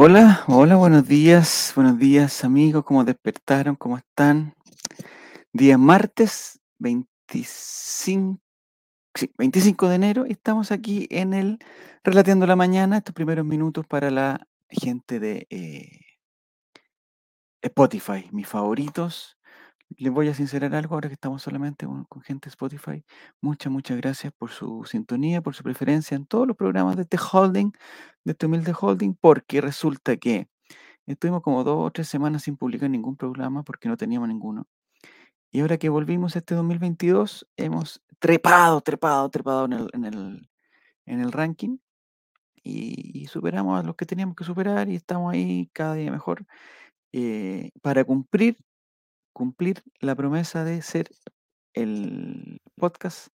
Hola, hola, buenos días, buenos días amigos, ¿cómo despertaron? ¿Cómo están? Día martes 25, sí, 25 de enero y estamos aquí en el Relateando la Mañana, estos primeros minutos para la gente de eh, Spotify, mis favoritos. Les voy a sincerar algo ahora que estamos solamente con, gente de Spotify. Muchas, muchas gracias por su sintonía, por su preferencia en todos los programas de este holding, de este humilde holding, porque resulta que Estuvimos como dos o tres semanas sin publicar ningún programa porque no teníamos ninguno. Y ahora que volvimos este 2022, hemos trepado, trepado, trepado en el, en el, en el ranking y, y superamos a los que teníamos que superar y estamos ahí cada día mejor eh, para cumplir, cumplir la promesa de ser el podcast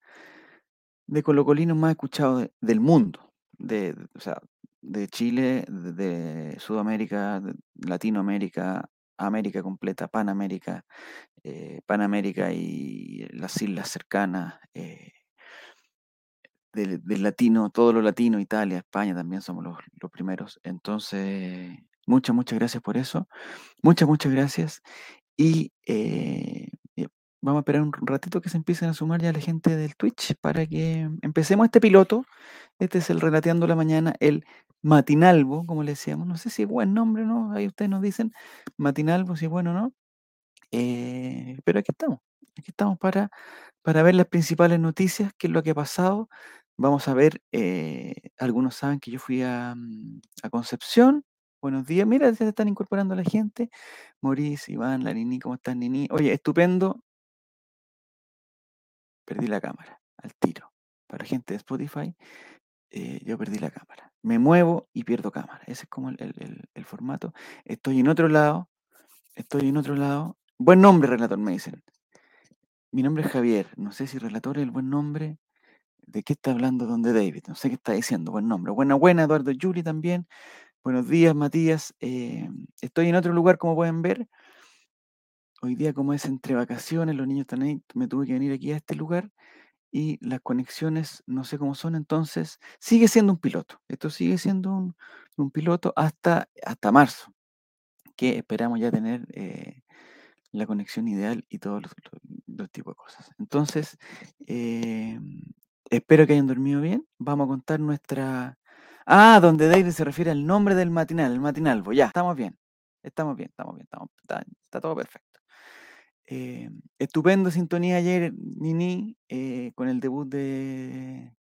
de colocolinos más escuchado de- del mundo, de, o sea, de Chile, de, Sudamérica, Latinoamérica, América completa, Panamérica, eh, Panamérica y las islas cercanas, eh, del, latino, todo lo latino, Italia, España también somos los primeros. Entonces, muchas, muchas gracias por eso. Muchas, muchas gracias. Y eh, eh, vamos a esperar un ratito que se empiecen a sumar ya la gente del Twitch para que empecemos este piloto. Este es el Relateando la Mañana, el Matinalvo, como le decíamos. No sé si es buen nombre, ¿no? Ahí ustedes nos dicen Matinalvo, si es bueno o no. Eh, pero aquí estamos. Aquí estamos para, para ver las principales noticias, qué es lo que ha pasado. Vamos a ver, algunos saben que yo fui a, mm, a Concepción. Buenos días. Mira, se están incorporando la gente. Maurice, Iván, la Nini, ¿cómo están, Nini? Oye, estupendo. Perdí la cámara al tiro. Para gente de Spotify, eh, yo perdí la cámara. Me muevo y pierdo cámara. Ese es como el, el- formato. Estoy en otro lado. Estoy en otro lado. Buen nombre, relator, me dicen. Mi nombre es Javier. No sé si relator es el buen nombre. ¿De qué está hablando Donde David? No sé qué está diciendo. Buen nombre. Buena, buena, Eduardo Yuri también. Buenos días, Matías. Eh, estoy en otro lugar, como pueden ver. Hoy día, como es entre vacaciones, los niños están ahí, me tuve que venir aquí a este lugar y las conexiones no sé cómo son, entonces sigue siendo un piloto. Esto sigue siendo un, piloto hasta, hasta marzo, que esperamos ya tener eh, la conexión ideal y todos los tipos de cosas. Entonces, eh, espero que hayan dormido bien. Vamos a contar nuestra... Ah, donde David se refiere al nombre del matinal, el matinalvo. Ya, estamos bien. Estamos bien, estamos bien, estamos, está, está todo perfecto. Eh, estupendo sintonía ayer, Nini, eh, con el debut de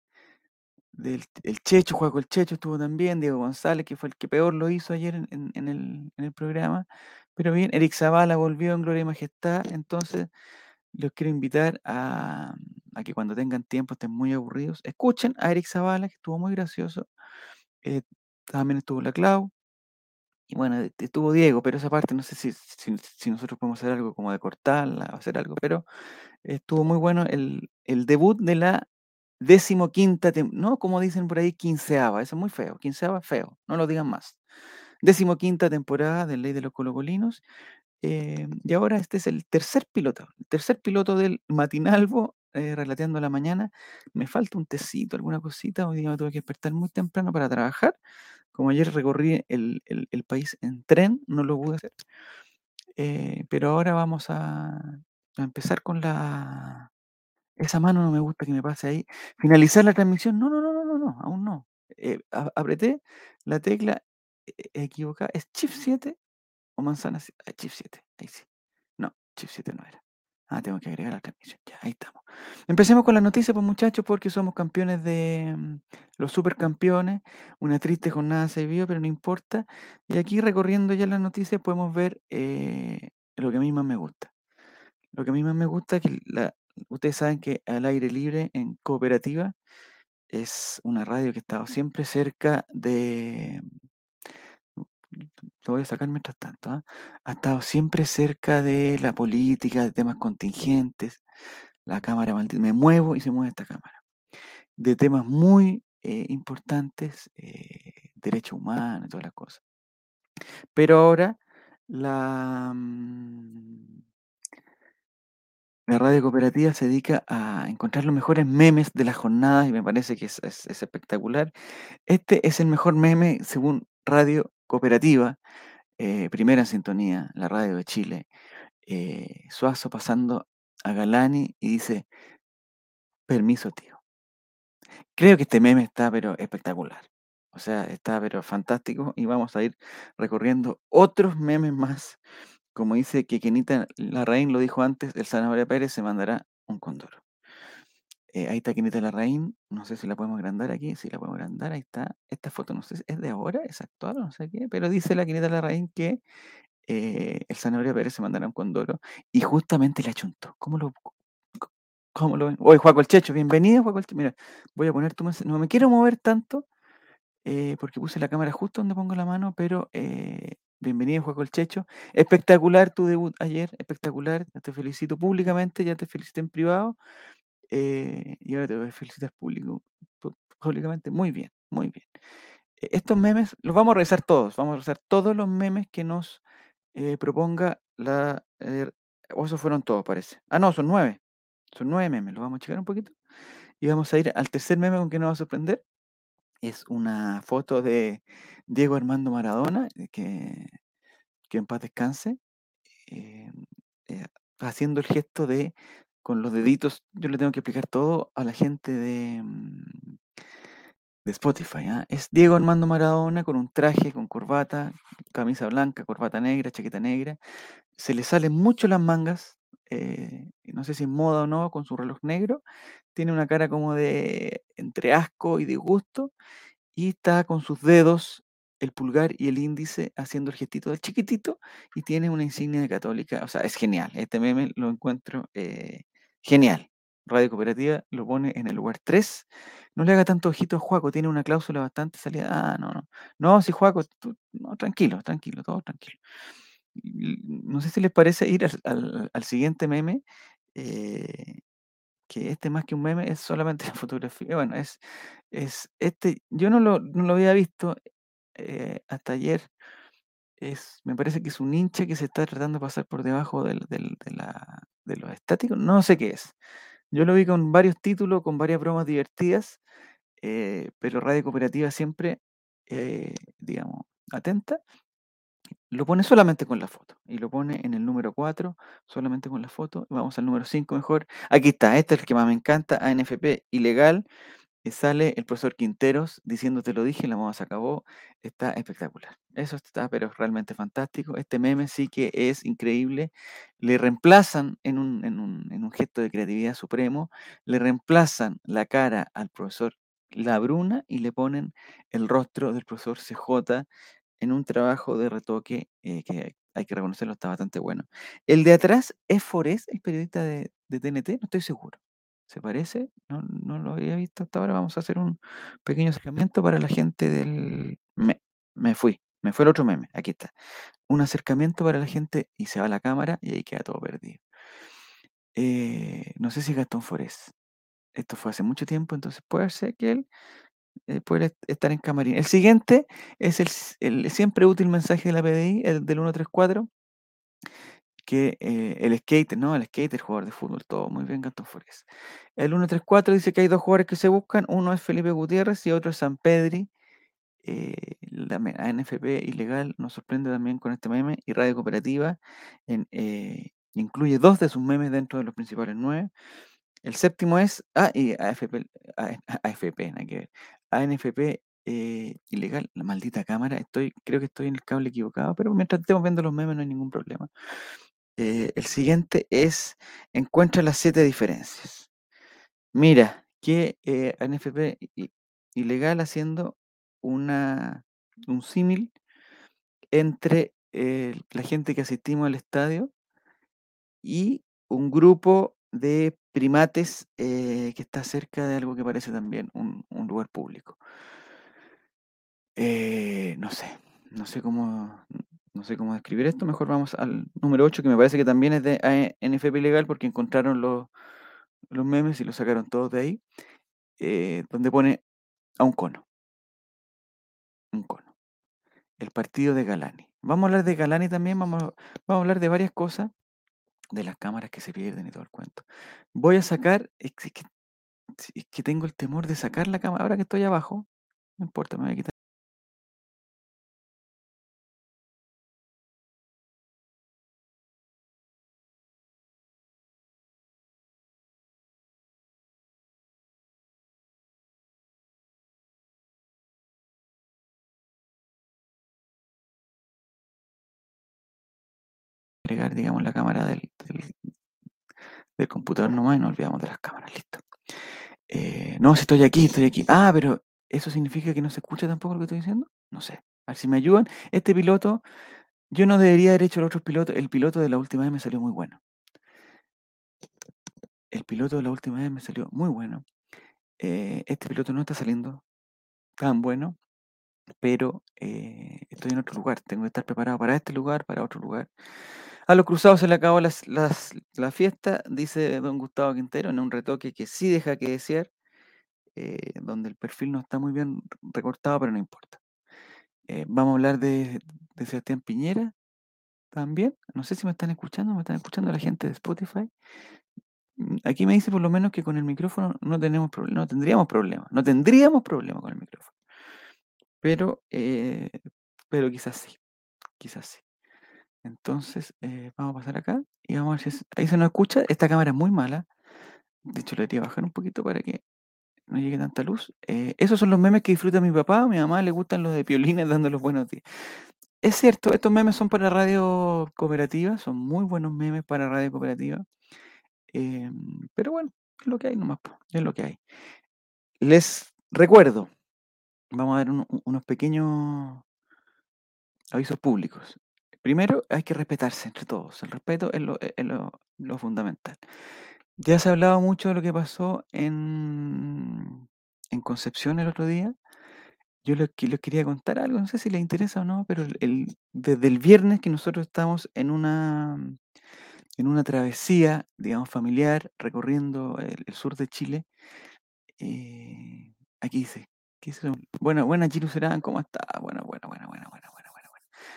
del el Checho, Juaco el Checho estuvo también, Diego González, que fue el que peor lo hizo ayer en el programa. Pero bien, Eric Zavala volvió en Gloria y Majestad, entonces los quiero invitar a, a que cuando tengan tiempo, estén muy aburridos, escuchen a Eric Zavala, que estuvo muy gracioso. Eh, también estuvo la Clau. Y bueno, e- estuvo Diego, pero esa parte no sé si, si, nosotros podemos hacer algo como de cortarla o hacer algo, pero Estuvo muy bueno el, el debut de la decimoquinta, no como dicen por ahí, quinceava, eso es muy feo, quinceava feo, no lo digan más. Decimoquinta temporada de Ley de los Colocolinos, eh, y ahora este es el tercer piloto, el tercer piloto del Matinalvo, eh, relateando la mañana. Me falta un tecito, alguna cosita, hoy día me tuve que despertar muy temprano para trabajar. Como ayer recorrí el, el- país en tren, no lo pude hacer. eh, pero ahora vamos a, a empezar con la, esa mano no me gusta que me pase ahí. Finalizar la transmisión. No, no, no, no, no, no, aún no. Eh, apreté la tecla eh, equivocada. ¿Es Shift 7 o manzana? si- ah, Shift 7. Ahí sí. No, Shift 7 no era. Ah, tengo que agregar la transmisión. Ya, ahí estamos. Empecemos con las noticias, pues muchachos, porque somos campeones de mm, los supercampeones. Una triste jornada se vio, pero no importa. Y aquí recorriendo ya las noticias podemos ver eh, lo que a mí más me gusta. Lo que a mí más me gusta es que ustedes saben que al aire libre en cooperativa es una radio que ha estado siempre cerca de... Lo voy a sacar mientras tanto. ¿ah? Ha estado siempre cerca de la política, de temas contingentes. La cámara. Me muevo y se mueve esta cámara. De temas muy eh, importantes, eh, derechos humanos todas las cosas. Pero ahora la... mm, La radio cooperativa se dedica a encontrar los mejores memes de las jornadas y me parece que es- es espectacular. Este es el mejor meme según Radio cooperativa, eh, primera sintonía, la radio de Chile, eh, Suazo pasando a Galani y dice, permiso tío. Creo que este meme está pero espectacular. O sea, está pero fantástico y vamos a ir recorriendo otros memes más. Como dice que Kenita Larraín lo dijo antes, el Zanahoria Pérez se mandará un condoro. Eh, ahí está Kenita Larraín, no sé si la podemos agrandar aquí, si la podemos agrandar, ahí está. Esta foto no sé si es de ahora, es actual, no sé qué, pero dice la Kenita Larraín que eh, el Zanahoria Pérez se mandará un condoro y justamente le achuntó. ¿Cómo lo, cómo lo ven? Oye, Juaco el Checho, bienvenido, Juaco el Checho. Mira, voy a poner tu mensaje. No me quiero mover tanto eh, porque puse la cámara justo donde pongo la mano, pero bienvenido, Juaco el Checho. Espectacular tu debut ayer, espectacular. Te felicito públicamente, ya te felicité en privado. Eh, y ahora te voy público, públicamente. Muy bien, muy bien. Eh, Estos memes los vamos a revisar todos. Vamos a revisar todos los memes que nos eh, proponga la. eh, o esos fueron todos, parece. Ah, no, son nueve. Son nueve memes. Los vamos a checar un poquito. Y vamos a ir al tercer meme con que nos va a sorprender. Es una foto de Diego Armando Maradona, eh, que, que en paz descanse, eh, haciendo el gesto de, con los deditos, yo le tengo que explicar todo a la gente de, mm, de Spotify. ¿ah? Es Diego Armando Maradona con un traje, con corbata, camisa blanca, corbata negra, chaqueta negra. Se le salen mucho las mangas, eh, no sé si en moda o no, con su reloj negro. Tiene una cara como de entre asco y disgusto y está con sus dedos, el pulgar y el índice, haciendo el gestito del chiquitito y tiene una insignia de católica. O sea, es genial. Este meme lo encuentro eh, genial. Radio Cooperativa lo pone en el lugar 3. No le haga tanto ojito a Juaco, tiene una cláusula bastante salida. Ah, no, no. No, si Juaco, no, tranquilo, tranquilo, todo tranquilo. No sé si les parece ir al, al- al siguiente meme. eh, que este más que un meme es solamente la fotografía. Bueno, es, es este, yo no lo, no lo había visto eh, hasta ayer. Es, me parece que es un hincha que se está tratando de pasar por debajo del, del- de, la, de los estáticos. No sé qué es. Yo lo vi con varios títulos, con varias bromas divertidas, eh, pero Radio Cooperativa siempre, eh, digamos, atenta lo pone solamente con la foto y lo pone en el número 4 solamente con la foto. Vamos al número 5 mejor. Aquí está, este es el que más me encanta, ANFP ilegal. Sale el profesor Quinteros diciendo te lo dije, la moda se acabó. Está espectacular. Eso está, pero es realmente fantástico. Este meme sí que es increíble. Le reemplazan en un, en un, en un gesto de creatividad supremo, le reemplazan la cara al profesor Labruna y le ponen el rostro del profesor CJ en un trabajo de retoque eh, que hay que reconocerlo, está bastante bueno. El de atrás es Forés, el periodista de TNT, no estoy seguro. ¿Se parece? No, no lo había visto hasta ahora. Vamos a hacer un pequeño acercamiento para la gente del... Me, me fui, me fue el otro meme, aquí está. Un acercamiento para la gente y se va la cámara y ahí queda todo perdido. Eh, no sé si Gastón Forés. Esto fue hace mucho tiempo, entonces puede ser que él eh, puede est- estar en camarín. El siguiente es el, el siempre útil mensaje de la PDI, el del 134, que eh, el skater, ¿no? El skater, jugador de fútbol, todo muy bien, Gastón Forés. El 134 dice que hay dos jugadores que se buscan, uno es Felipe Gutiérrez y otro es San Pedri. Eh, la ANFP ilegal nos sorprende también con este meme y Radio Cooperativa eh, incluye dos de sus memes dentro de los principales nueve. El séptimo es. Ah, y AFP. ANFP ilegal, la maldita cámara. Estoy, creo que estoy en el cable equivocado, pero mientras estemos viendo los memes no hay ningún problema. Eh, el siguiente es. Encuentra las siete diferencias. Mira, que eh, ilegal haciendo una, un símil entre eh, la gente que asistimos al estadio y un grupo de primates eh, que está cerca de algo que parece también un, un lugar público. No sé, no sé cómo, no sé cómo describir esto. Mejor vamos al número 8, que me parece que también es de ANFP legal porque encontraron los, los memes y los sacaron todos de ahí, eh, donde pone a un cono, un cono. El partido de Galani. Vamos a hablar de Galani también, vamos, a- vamos a hablar de varias cosas, de las cámaras que se pierden y todo el cuento. Voy a sacar, que, es que tengo el temor de sacar la cámara. Ahora que estoy abajo, no importa, me voy a quitar. Pegar, digamos, la cámara del, del, del computador nomás y nos olvidamos de las cámaras, listo. Eh, no, si estoy aquí, estoy aquí. Ah, pero ¿eso significa que no se escucha tampoco lo que estoy diciendo? No sé. A ver si me ayudan. Este piloto, yo no debería haber hecho el otro piloto. El piloto de la última vez me salió muy bueno. El piloto de la última vez me salió muy bueno. Eh, este piloto no está saliendo tan bueno, pero eh, estoy en otro lugar. Tengo que estar preparado para este lugar, para otro lugar. A los cruzados se le acabó las, la fiesta, dice don Gustavo Quintero, en un retoque que sí deja que desear, eh, donde el perfil no está muy bien recortado, pero no importa. Eh, vamos a hablar de, de Sebastián Piñera también. No sé si me están escuchando, me están escuchando la gente de Spotify. Mm, Aquí me dice por lo menos que con el micrófono no tenemos problema, no tendríamos problema, no tendríamos problema con el micrófono. Pero, eh, pero quizás sí, quizás sí. Entonces, eh, vamos a pasar acá y vamos a ver si ahí se nos escucha. Esta cámara es muy mala. De hecho, le debería bajar un poquito para que no llegue tanta luz. Eh, esos son los memes que disfruta mi papá. A mi mamá le gustan los de piolines dando los buenos días. Es cierto, estos memes son para radio cooperativa, son muy buenos memes para radio cooperativa. Em, pero bueno, es lo que hay nomás, es lo que hay. Les recuerdo, vamos a u- unos pequeños avisos públicos. Primero, hay que respetarse entre todos. El respeto es lo, es lo- fundamental. Ya se ha hablado mucho de lo que pasó en, en Concepción el otro día. Yo les, les quería contar algo, no sé si les interesa o no, pero el, desde el viernes que nosotros estamos en una, en una travesía, digamos, familiar, recorriendo el, sur de Chile, eh, aquí dice, ¿qué? Bueno, buena Serán, ¿cómo está? Bueno, bueno, bueno, bueno, bueno.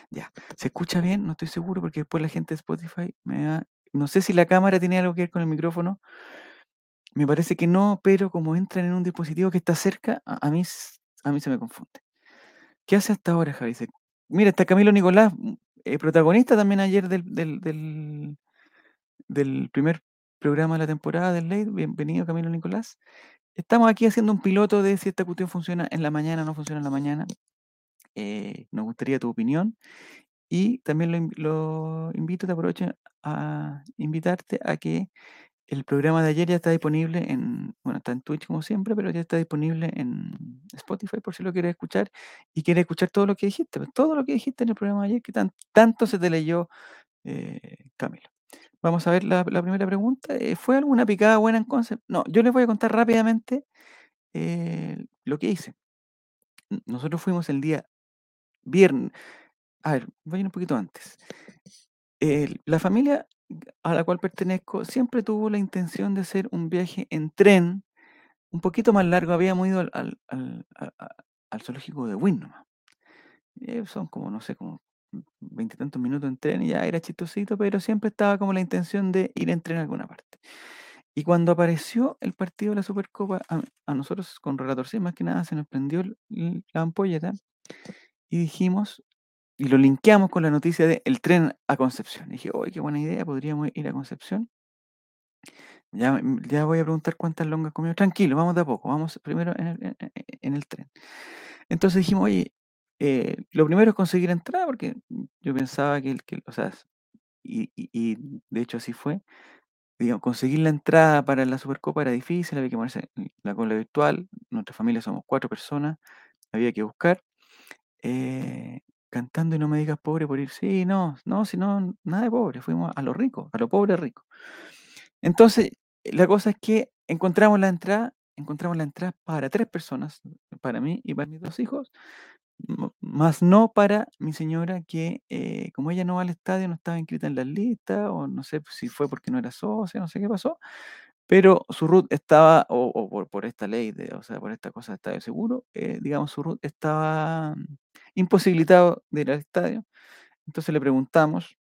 Ya, ¿se escucha bien? No estoy seguro porque después la gente de Spotify me va... No sé si la cámara tiene algo que ver con el micrófono. Me parece que no, pero como entran en un dispositivo que está cerca, a, mí, a mí se me confunde. ¿Qué hace hasta ahora, Javi? Mira, está Camilo Nicolás, mm, eh, protagonista también ayer del, del, del, primer programa de la temporada del Late. Bienvenido, Camilo Nicolás. Estamos aquí haciendo un piloto de si esta cuestión funciona en la mañana no funciona en la mañana. Eh, nos gustaría tu opinión. Y también lo, inv- lo invito, te aprovecho a invitarte a que el programa de ayer ya está disponible en, bueno, está en Twitch como siempre, pero ya está disponible en Spotify por si lo quieres escuchar y quieres escuchar todo lo que dijiste, pues, todo lo que dijiste en el programa de ayer que tan- tanto se te leyó, eh, Camilo. Vamos a ver la, primera pregunta. eh, ¿Fue alguna picada buena en concept? No, yo les voy a contar rápidamente lo que hice. Nosotros fuimos el día viernes. A ver, voy a ir un poquito antes. La familia a la cual pertenezco siempre tuvo la intención de hacer un viaje en tren un poquito más largo. Habíamos ido al, al, al- al zoológico de nomás. Eh, son como, no sé, como veintitantos minutos en tren y ya era chistosito, pero siempre estaba como la intención de ir en tren a alguna parte. Y cuando apareció el partido de la Supercopa, a, a nosotros con Relator sí, más que nada se nos prendió la ampolleta y dijimos, y lo linkeamos con la noticia de el tren a Concepción. Dije, oye, qué buena idea, podríamos ir a Concepción. Ya, me- ya voy a preguntar cuántas longas comió. Tranquilo, vamos de a poco, vamos primero en el, en- en- en el tren. Entonces dijimos, oye, eh, lo primero es conseguir entrada, porque yo pensaba que, que o sea, y, y- y de hecho así fue, digamos, conseguir la entrada para la Supercopa era difícil, había que ponerse la cola virtual, nuestra familia somos cuatro personas, había que buscar, eh, cantando y no me digas pobre por ir, sí, no, no, si no, nada de pobre, fuimos a lo rico, a lo pobre rico. Entonces, la cosa es que encontramos la entrada, encontramos la entrada para tres personas, para mí y para mis dos hijos, más no para mi señora que eh, como ella no va al estadio, no estaba inscrita en las listas, o no sé si fue porque no era socia, no sé qué pasó, pero su RUT estaba, o, por, esta ley, de, o sea, por esta cosa de estadio seguro, eh, digamos, su RUT estaba imposibilitado de ir al estadio. Entonces le preguntamos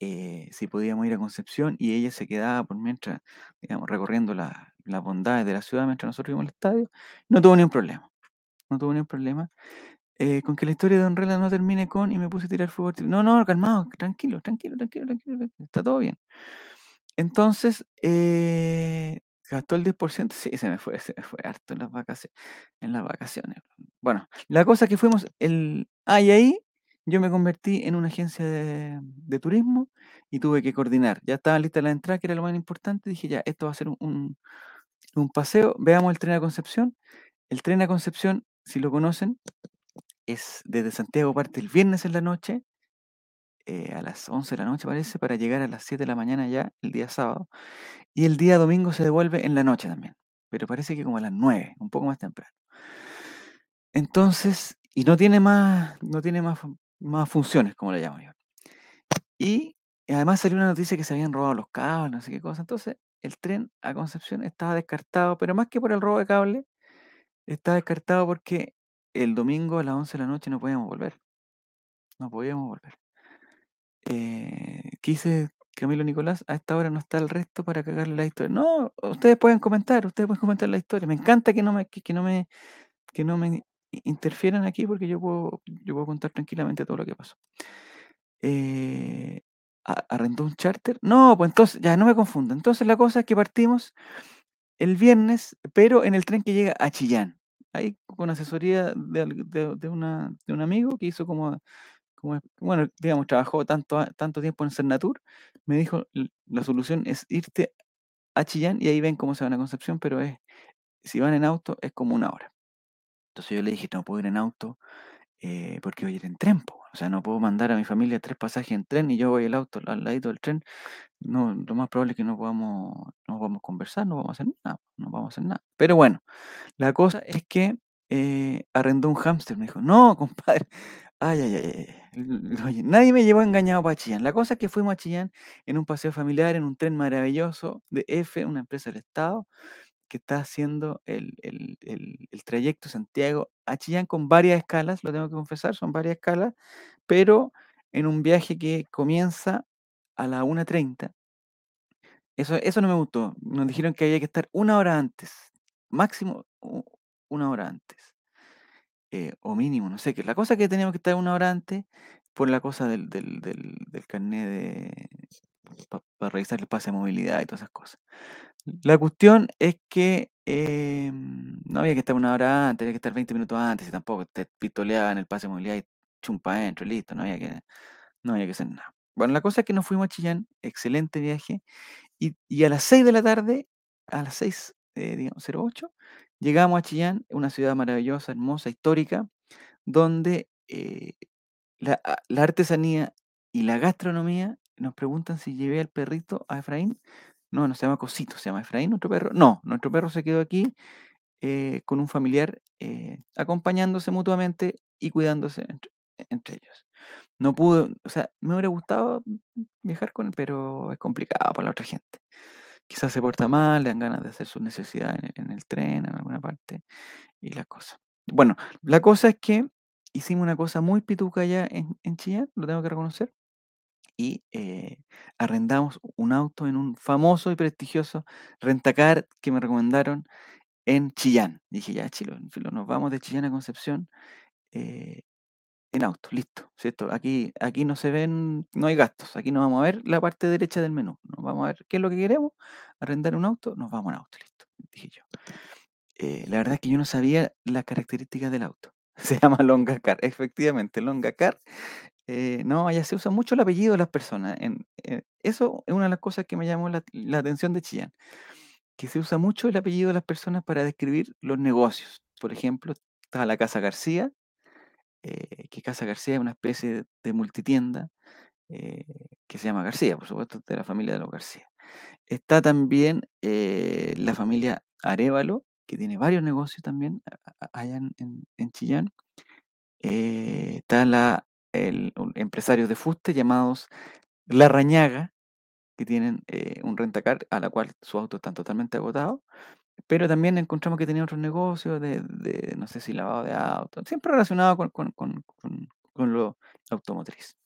eh, si podíamos ir a Concepción y ella se quedaba por mientras, digamos, recorriendo la- las bondades de la ciudad mientras nosotros íbamos al estadio. No tuvo ningún problema, no tuvo ningún problema. Eh, con que la historia de Don Rela no termine con y me puse a tirar arti- No, no, calmado, tranquilo, tranquilo, tranquilo, tranquilo, tranquilo, está todo bien. Entonces, eh, gastó el 10%, sí, se me fue, se me fue harto en las vacaciones, en las vacaciones. Bueno, la cosa que fuimos el... Ah, ahí yo me convertí en una agencia de, de turismo y tuve que coordinar. Ya estaba lista la entrada, que era lo más importante. Dije, ya, esto va a ser un, un- un paseo. Veamos el tren a Concepción. El tren a Concepción, si lo conocen, es desde Santiago parte el viernes en la noche, eh, a las 11 de la noche parece, para llegar a las 7 de la mañana ya el día sábado. Y el día domingo se devuelve en la noche también, pero parece que como a las 9, un poco más temprano. Entonces, y no tiene más, no tiene más, más funciones, como le llamo yo. Y además salió una noticia que se habían robado los cables, no sé qué cosa. Entonces, el tren a Concepción estaba descartado, pero más que por el robo de cable, estaba descartado porque el domingo a las 11 de la noche no podíamos volver. No podíamos volver. Eh, ¿qué dice Camilo Nicolás? A esta hora no está el resto para cagarle la historia. No, ustedes pueden comentar, ustedes pueden comentar la historia. Me encanta que no me, que, no me, que no me interfieran aquí porque yo puedo, yo puedo contar tranquilamente todo lo que pasó. Eh, ¿a- ¿arrendó un charter? No, pues entonces, ya no me confundo. Entonces la cosa es que partimos el viernes, pero en el tren que llega a Chillán. Ahí con asesoría de, de un amigo que hizo como, como, bueno, digamos, trabajó tanto, tanto tiempo en Cernatur, me dijo, "L- la solución es irte a Chillán y ahí ven cómo se van a Concepción, pero es, si van en auto es como una hora. Entonces yo le dije, no puedo ir en auto eh, porque voy a ir en tren, po. O sea, no puedo mandar a mi familia tres pasajes en tren y yo voy el auto al ladito del tren. No, lo más probable es que no podamos, no podamos conversar, no vamos a hacer nada, no vamos a hacer nada. Pero bueno, la cosa es que eh, arrendó un hámster. Me dijo, no, compadre. Ay, ay, ay, nadie me llevó engañado para Chillán. La cosa es que fuimos a Chillán en un paseo familiar, en un tren maravilloso de F, una empresa del Estado, que está haciendo el, el- el- trayecto Santiago a Chillán con varias escalas, lo tengo que confesar, son varias escalas, pero en un viaje que comienza a la una treinta eso, eso no me gustó. Nos dijeron que había que estar una hora antes, máximo una hora antes, eh, o mínimo, no sé qué. La cosa que teníamos que estar una hora antes por la cosa del, del, del, del carnet de, para revisar el pase de movilidad y todas esas cosas. La cuestión es que eh, no había que estar una hora antes, había que estar 20 minutos antes y tampoco te pistoleaban el pase de movilidad y chumpa adentro, listo, no había que, no había que hacer nada. Bueno, la cosa es que nos fuimos a Chillán, excelente viaje, y, y a las 6 de la tarde, a las 6, eh, digamos, 08, llegamos a Chillán, una ciudad maravillosa, hermosa, histórica, donde eh, la, a- la artesanía y la gastronomía nos preguntan si llevé al perrito a Efraín. No, no se llama Cosito, se llama Efraín, nuestro perro. No, nuestro perro se quedó aquí eh, con un familiar, eh, acompañándose mutuamente y cuidándose entre, ellos. No pudo, o sea, me hubiera gustado viajar con él, pero es complicado para la otra gente. Quizás se porta mal, le dan ganas de hacer sus necesidades en, el tren, en alguna parte, y la cosa. Bueno, la cosa es que hicimos una cosa muy pituca allá en, en Chillán, lo tengo que reconocer, y eh, arrendamos un auto en un famoso y prestigioso rentacar que me recomendaron en Chillán. Dije, ya, chilo, nos vamos de Chillán a Concepción eh, en auto, listo. ¿cierto? Aquí, aquí no se ven, no hay gastos, aquí no vamos a ver la parte derecha del menú, nos vamos a ver qué es lo que queremos, arrendar un auto, nos vamos en auto, listo, dije yo. Eh, la verdad es que yo no sabía las características del auto. Se llama Longa Car, efectivamente, Longa Car. eh, no, allá se usa mucho el apellido de las personas. En, eh, eso es una de las cosas que me llamó la, la atención de Chillán, que se usa mucho el apellido de las personas para describir los negocios. Por ejemplo, está la Casa García, eh, que Casa García es una especie de, multitienda eh, que se llama García, por supuesto, de la familia de los García. Está también eh, la familia Arevalo, que tiene varios negocios también allá en, en- Chillán. Está la, el, empresarios de fuste llamados La Rañaga, que tienen un rentacar a la cual sus autos están totalmente agotados. Pero también encontramos que tenía otros negocios de, de, no sé si lavado de autos, siempre relacionado con, con, con, con- con lo automotriz.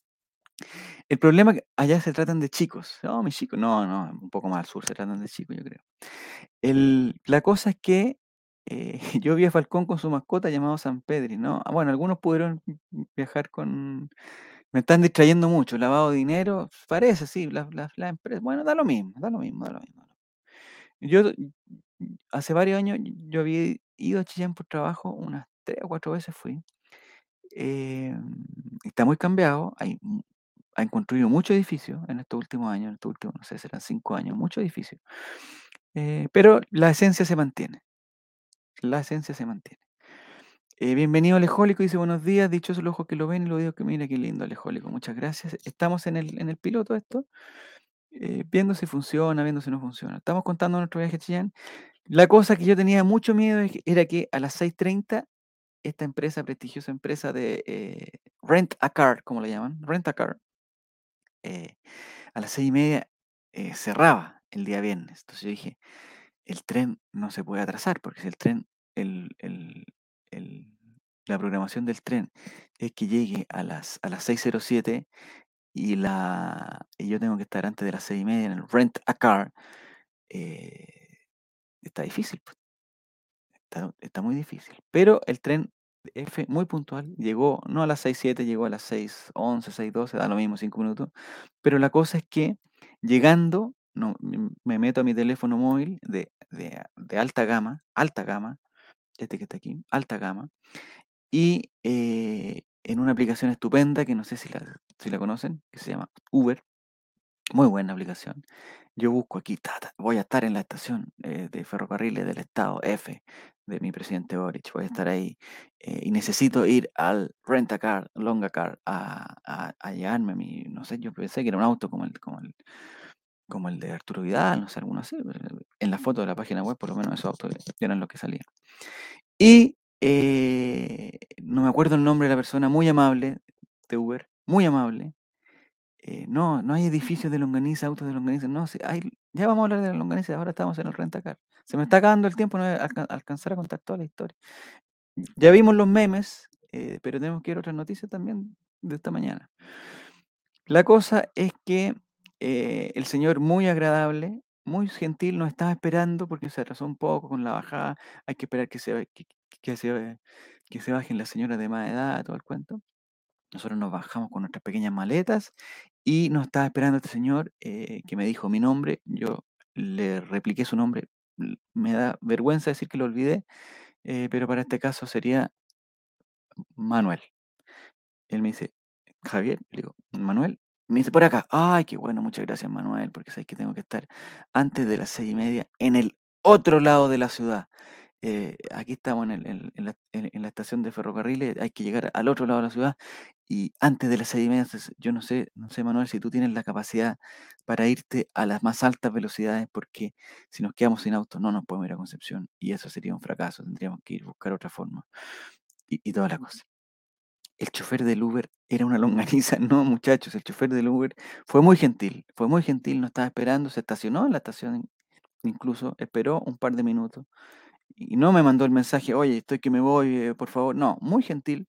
El problema es que allá se tratan de chicos. No, mis chicos, no, no, un poco más al sur se tratan de chicos, yo creo. El, la cosa es que eh, yo vi a Falcón con su mascota llamado San Pedri, ¿no? Ah, Bueno, algunos pudieron viajar con... Me están distrayendo mucho, lavado de dinero, parece, sí, la, la, la empresa, bueno, da lo mismo, da lo mismo, da lo mismo. Yo hace varios años yo había ido a Chillán por trabajo, unas tres o cuatro veces fui. em, está muy cambiado, hay, han construido muchos edificios en estos últimos años, en estos últimos, no sé, serán cinco años, muchos edificios. Eh, pero la esencia se mantiene. La esencia se mantiene. Eh, bienvenido Alejólico, dice buenos días, dichosos los ojos que lo ven y lo digo que mira qué lindo Alejólico, muchas gracias. Estamos en el, en el piloto esto, eh, viendo si funciona, viendo si no funciona. Estamos contando nuestro viaje a Chillán. La cosa que yo tenía mucho miedo era que a las 6.30 esta empresa, prestigiosa empresa de eh, Rent a Car, como le llaman, Rent a Car, eh, a las seis y media eh, cerraba el día viernes. Entonces yo dije, el tren no se puede atrasar, porque si el tren, la programación del tren es que llegue a las, a las 6.07 y, y yo tengo que estar antes de las seis y media en el Rent a Car, eh, está difícil. pues. Está, muy difícil. Pero el tren F muy puntual, llegó no a las 6.07, llegó a las 6.11, 6.12, da lo mismo, 5 minutos. Pero la cosa es que llegando, me meto a mi teléfono móvil de, de alta gama, alta gama, este que está aquí, alta gama, y eh, en una aplicación estupenda que no sé si la, si la conocen, que se llama Uber, muy buena aplicación. Yo busco aquí, ta, ta, voy a estar en la estación eh, de ferrocarriles del estado F de mi presidente Boric, voy a estar ahí eh, y necesito ir al rent-a-car, longa-car, a, a, a llevarme mi, no sé, yo pensé que era un auto como el, como el, como el de Arturo Vidal, no sé, alguno así, pero en la foto de la página web por lo menos esos autos eran los que salían. Y eh, no me acuerdo el nombre de la persona, muy amable de Uber, muy amable, eh, no, no hay edificios de longaniza, autos de longaniza, no, hay, ya vamos a hablar de la longaniza, ahora estamos en el rentacar. Se me está acabando el tiempo, no voy a alcanzar a contar toda la historia. Ya vimos los memes, eh, pero tenemos que ver otras noticias también de esta mañana. La cosa es que eh, el señor muy agradable, muy gentil, nos estaba esperando porque se atrasó un poco con la bajada. Hay que esperar que se, que, que se, que se bajen las señoras de más edad, todo el cuento. Nosotros nos bajamos con nuestras pequeñas maletas y nos estaba esperando este señor eh, que me dijo mi nombre. Yo le repliqué su nombre. Me da vergüenza decir que lo olvidé, eh, pero para este caso sería Manuel. Él me dice, Javier, le digo, Manuel. Me dice, por acá. Ay, qué bueno, muchas gracias, Manuel, porque sabes que tengo que estar antes de las seis y media en el otro lado de la ciudad. Eh, aquí estamos en, el- en- la, en- la estación de ferrocarriles, hay que llegar al otro lado de la ciudad y antes de las seis y media, yo no sé, no sé, Manuel, si tú tienes la capacidad para irte a las más altas velocidades, porque si nos quedamos sin auto no nos podemos ir a Concepción y eso sería un fracaso, tendríamos que ir a buscar otra forma y, y toda la cosa. El chofer del Uber era una longaniza, no muchachos, el chofer del Uber fue muy gentil, fue muy gentil, nos estaba esperando, se estacionó en la estación, incluso esperó un par de minutos y no me mandó el mensaje, oye, estoy que me voy, eh, por favor, no, muy gentil.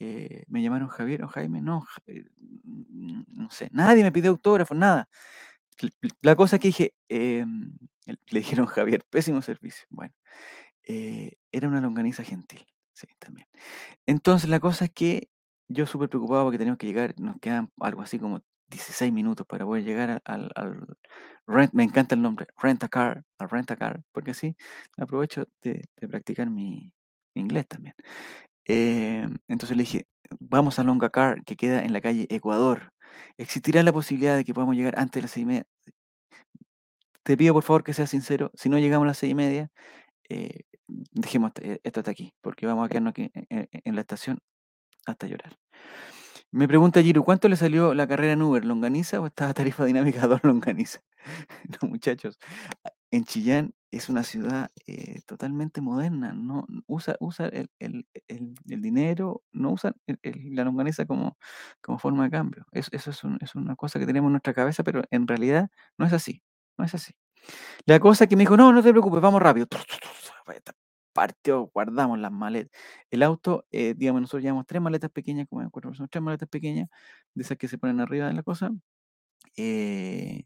eh, me llamaron Javier o Jaime, no, eh, no sé, nadie me pidió autógrafo, nada. La cosa que dije, em, le dijeron Javier, pésimo servicio. Bueno, era una longaniza gentil, sí, también. Entonces la cosa es que yo súper preocupado porque teníamos que llegar, nos quedan algo así como 16 minutos para poder llegar al, rent, me encanta el nombre, rent a car, al rent a car, porque así aprovecho de, practicar mi, inglés también. Eh, entonces le dije, vamos a Longa Car, que queda en la calle Ecuador. ¿Existirá la posibilidad de que podamos llegar antes de las seis y media? Te pido por favor que seas sincero, si no llegamos a las seis y media, eh, dejemos eh, esto hasta aquí, porque vamos a quedarnos aquí en la estación hasta llorar. Me pregunta Giru, ¿cuánto le salió la carrera en Uber? ¿Longaniza o estaba tarifa dinámica 2 longaniza? No, muchachos, en Chillán es una ciudad eh, totalmente moderna, no usa, usa el, el- el- dinero, no usa la longaniza como, como forma de cambio. Es- eso es, un- es una cosa que tenemos en nuestra cabeza, pero en realidad no es así, no es así. La cosa que me dijo, no, no te preocupes, vamos rápido. Partió, guardamos las maletas. El auto, eh, digamos, nosotros llevamos tres maletas pequeñas, como cuatro personas, tres maletas pequeñas, de esas que se ponen arriba de la cosa. Eh,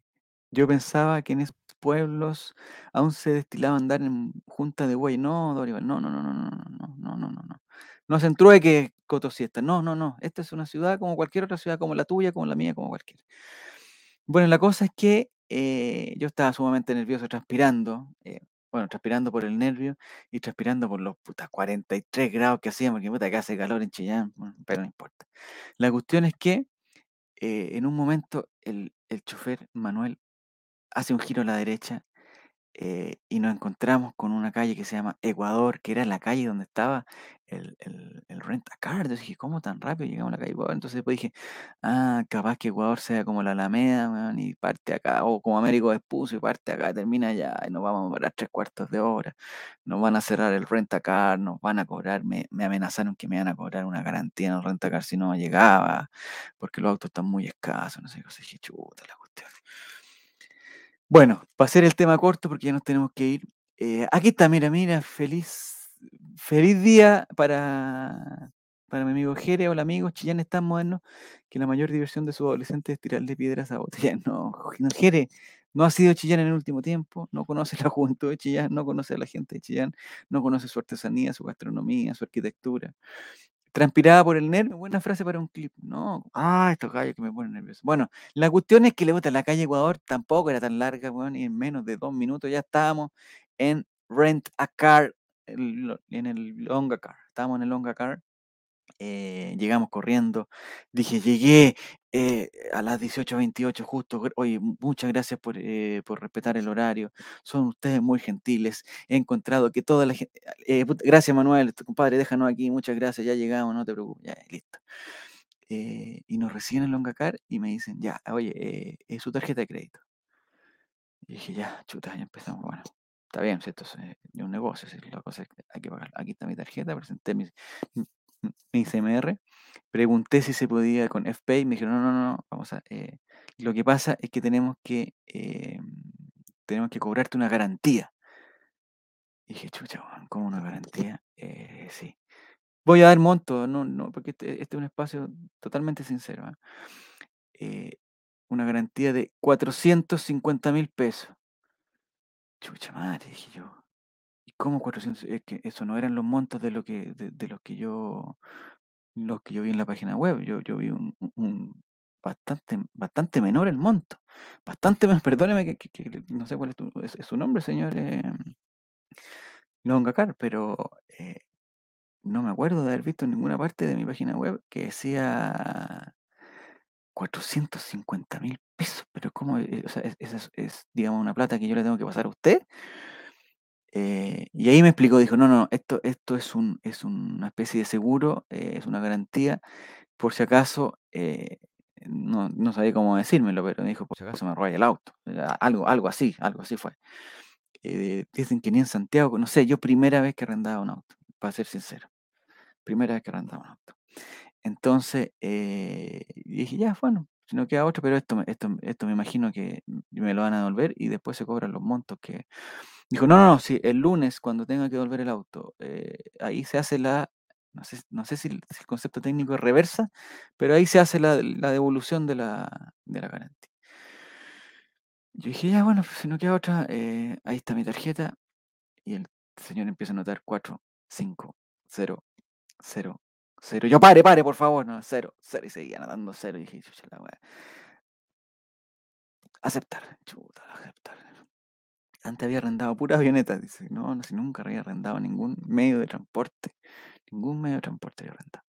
yo pensaba que en esos pueblos aún se destilaba andar en junta de buey. No, Dorival, no, no, no, no, no, no, no, no, no, no, no. Se entrueque, Coto Siesta. No, no, no. Esta es una ciudad como cualquier otra ciudad, como la tuya, como la mía, como cualquiera. Bueno, la cosa es que eh, yo estaba sumamente nervioso, transpirando, eh, bueno, transpirando por el nervio y transpirando por los puta 43 grados que hacían, porque puta que hace calor en Chillán, pero no importa. La cuestión es que eh, en un momento el, el chofer Manuel hace un giro a la derecha eh, y nos encontramos con una calle que se llama Ecuador, que era la calle donde estaba el, el, el rent a car. Entonces dije, ¿cómo tan rápido llegamos a la calle Ecuador? Entonces después dije, ah, capaz que Ecuador sea como la Alameda, weón, y parte acá, o como Américo Vespucio, y parte acá, termina allá, y nos vamos a parar tres cuartos de hora, nos van a cerrar el rent a car, nos van a cobrar, me, me amenazaron que me iban a cobrar una garantía en el rent a car si no llegaba, porque los autos están muy escasos, no sé qué, dije, chuta la cuestión. Bueno, para hacer el tema corto, porque ya nos tenemos que ir. eh, aquí está, mira, mira, feliz, feliz día para, para mi amigo Jere. Hola amigos, Chillán es tan moderno que la mayor diversión de su adolescente es tirarle piedras a botellas. No, Jere, no ha sido Chillán en el último tiempo, no conoce la juventud de Chillán, no conoce a la gente de Chillán, no conoce su artesanía, su gastronomía, su arquitectura. Transpirada por el nervio, buena frase para un clip. No, ah, estos gallos que me ponen nervioso. Bueno, la cuestión es que le gusta la calle Ecuador, tampoco era tan larga, weón, y en menos de dos minutos ya estábamos en Rent a Car, en el Longa Car. Estábamos en el Longa Car, eh, llegamos corriendo. Dije, llegué eh, a las 18.28 justo. Oye, mu- muchas gracias por, eh, por respetar el horario. Son ustedes muy gentiles. He encontrado que toda la gente... eh, gracias, Manuel, compadre, déjanos aquí. Muchas gracias, ya llegamos, no te preocupes. Ya, listo. Eh, y nos reciben en Longacar y me dicen, ya, oye, eh, es su tarjeta de crédito. Y dije, ya, chuta, ya empezamos. Bueno, está bien, esto es un negocio, si la cosa es hay que pagar. Aquí está mi tarjeta, presenté mi, mi- mi CMR, pregunté si se podía con FPay, me dijeron, no, no, no, vamos a... eh, lo que pasa es que tenemos que, eh, tenemos que cobrarte una garantía. Y dije, chucha, ¿cómo una garantía? Eh, sí. Voy a dar monto, no, no, porque este, este es un espacio totalmente sincero. ¿ah? Eh, una garantía de 450 mil pesos. Chucha madre, dije yo. ¿Y cómo 400? Es que eso no eran los montos de lo que, de, de los que yo, los que yo vi en la página web. Yo, yo vi un, un- bastante, bastante menor el monto. Bastante menos, perdóneme que, que- no sé cuál es, tu- es- su nombre, señor eh, Longacar, pero eh, no me acuerdo de haber visto en ninguna parte de mi página web que decía 450 mil pesos, pero ¿cómo? eh, o sea, es, esa es, es, digamos, una plata que yo le tengo que pasar a usted. Eh, y ahí me explicó, dijo, no, no, esto, esto es, un, es una especie de seguro, eh, es una garantía, por si acaso, eh, no, sabía cómo decírmelo, pero me dijo, por si acaso me roba el auto, algo, algo así, algo así fue. Eh, dicen que ni en Santiago, no sé, yo primera vez que arrendaba un auto, para ser sincero, primera vez que arrendaba un auto. Entonces, eh, dije, ya, bueno, si no queda otro, pero esto, esto, esto me imagino que me lo van a devolver y después se cobran los montos que... Dijo, no, no, no, sí, el lunes cuando tenga que devolver el auto, eh, ahí se hace la, no sé, no sé si, el si el concepto técnico es reversa, pero ahí se hace la, la devolución de la, de la garantía. Yo dije, ya, bueno, pues, si no queda otra, eh, ahí está mi tarjeta y el señor empieza a anotar 4, 5, 0, 0, 0. Yo, pare, pare, por favor. No, 0, 0. Y seguían dando 0. Y dije, chucha la weá. Aceptar. Chuta, aceptar. Antes había arrendado pura avioneta. Dice, no, no, si nunca había arrendado ningún medio de transporte. Ningún medio de transporte había arrendado.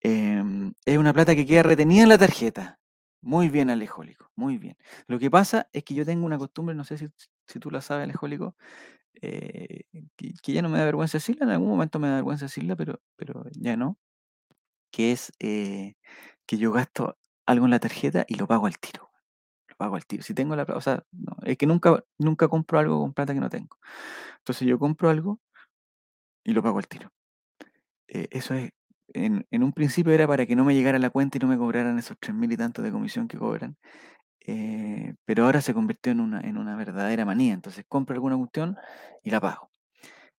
Em, es una plata que queda retenida en la tarjeta. Muy bien, Alejólico. Muy bien. Lo que pasa es que yo tengo una costumbre, no sé si, si tú la sabes, Alejólico, eh, que, que ya no me da vergüenza decirla, en algún momento me da vergüenza decirla, pero, pero ya no, que es eh, que yo gasto algo en la tarjeta y lo pago al tiro. Pago al tiro. Si tengo la plata, o sea, no, es que nunca, nunca compro algo con plata que no tengo. Entonces yo compro algo y lo pago al tiro. Eh, eso es, en, un principio era para que no me llegara la cuenta y no me cobraran esos tres mil y tantos de comisión que cobran. eh, pero ahora se convirtió en una, en una verdadera manía. Entonces compro alguna cuestión y la pago.